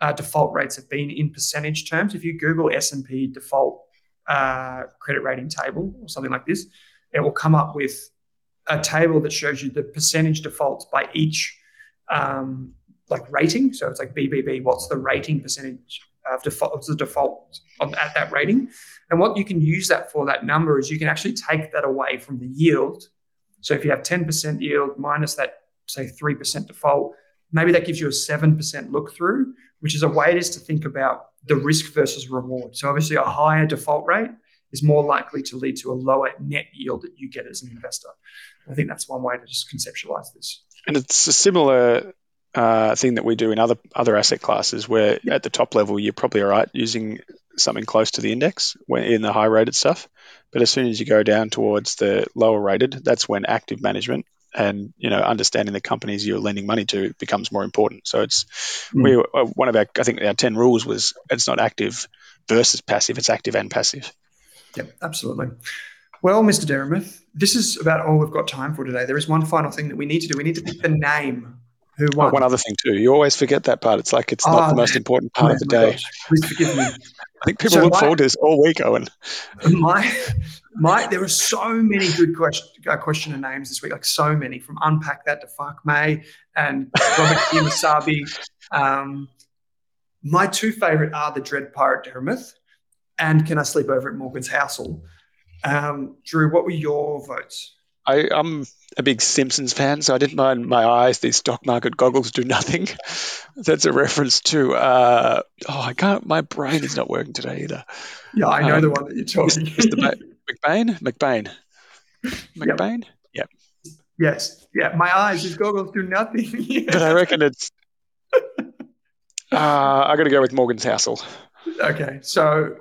uh, default rates have been in percentage terms. If you Google S and P default uh, credit rating table or something like this, it will come up with a table that shows you the percentage defaults by each um, like rating. So it's like BBB. What's the rating percentage of default? What's the default on, at that rating? And what you can use that for that number is you can actually take that away from the yield. So if you have 10% yield minus that say 3% default, maybe that gives you a 7% look through, which is a way just to think about the risk versus reward. So obviously a higher default rate is more likely to lead to a lower net yield that you get as an investor. I think that's one way to just conceptualize this. And it's a similar uh, thing that we do in other other asset classes, where at the top level you're probably all right using something close to the index in the high rated stuff. But as soon as you go down towards the lower rated, that's when active management and you know understanding the companies you're lending money to becomes more important. So it's Mm. we uh, one of our I think our ten rules was it's not active versus passive, it's active and passive. Yep, absolutely. Well, Mr. Derrimouth, this is about all we've got time for today. There is one final thing that we need to do. We need to pick the name who Oh, won. one other thing too, you always forget that part. It's like it's not Oh, the most important part of the Oh day. gosh, Please forgive me. I think people So look my- forward to this all week, Owen. my my there are so many good question uh, questioner names this week like so many from unpack that to fuck may and robert [LAUGHS] Kimasabi. um my two favorite are the dread pirate derrimouth and can i sleep over at morgan's housel um drew what were your votes I, I'm a big Simpsons fan, so I didn't mind my eyes. These stock market goggles do nothing. [LAUGHS] That's a reference to. Uh, oh, I can't. My brain is not working today either. yeah i know Um, the one that you're talking Mr. Ba- [LAUGHS] McBain, McBain, McBain. Yep. yes yeah my eyes these goggles do nothing [LAUGHS] but I reckon it's. Uh, I got to go with Morgan's Housel. Okay, so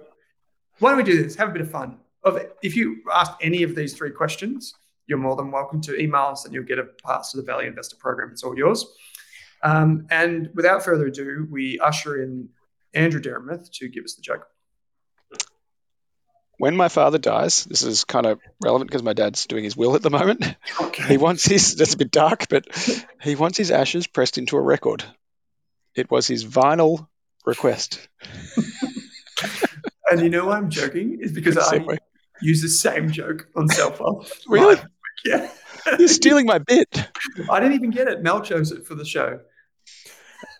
why don't we do this? Have a bit of fun. Of if you ask any of these three questions, you're more than welcome to email us, and you'll get a pass to the Value Investor Program. It's all yours. Um, and without further ado, we usher in Andrew Derrimouth to give us the joke. When my father dies, this is kind of relevant because my dad's doing his will at the moment. He wants his. That's a bit dark, but he wants his ashes pressed into a record. It was his vinyl request. [LAUGHS] And you know why I'm joking is because I. use the same joke on Self [LAUGHS] Really? Yeah. You're stealing my bit. I didn't even get it. Mel chose it for the show.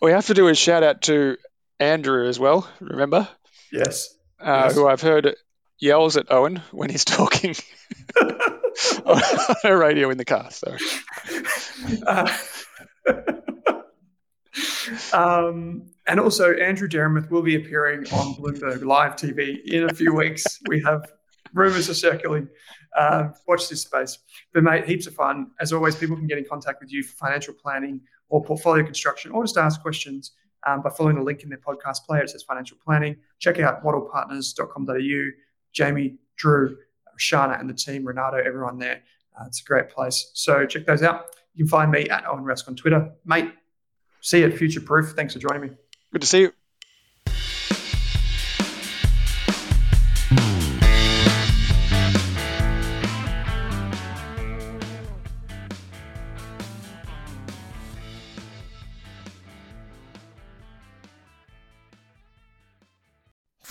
We have to do a shout out to Andrew as well. Remember, Yes. uh, Yes. who I've heard yells at Owen when he's [LAUGHS] talking [LAUGHS] on a radio in the car. So Uh, um, and also, Andrew Derrimouth will be appearing on Bloomberg Live TV in a few weeks. We have rumors are circulating. Uh, watch this space. But, mate, heaps of fun. As always, people can get in contact with you for financial planning or portfolio construction or just ask questions um, by following the link in their podcast player. It says financial planning. Check out wattlepartners.com.au. Jamie, Drew, Shana, and the team, Renato, everyone there. Uh, it's a great place. So check those out. You can find me at Owen Rask on Twitter. Mate, see you at Future Proof. Thanks for joining me. good to see you.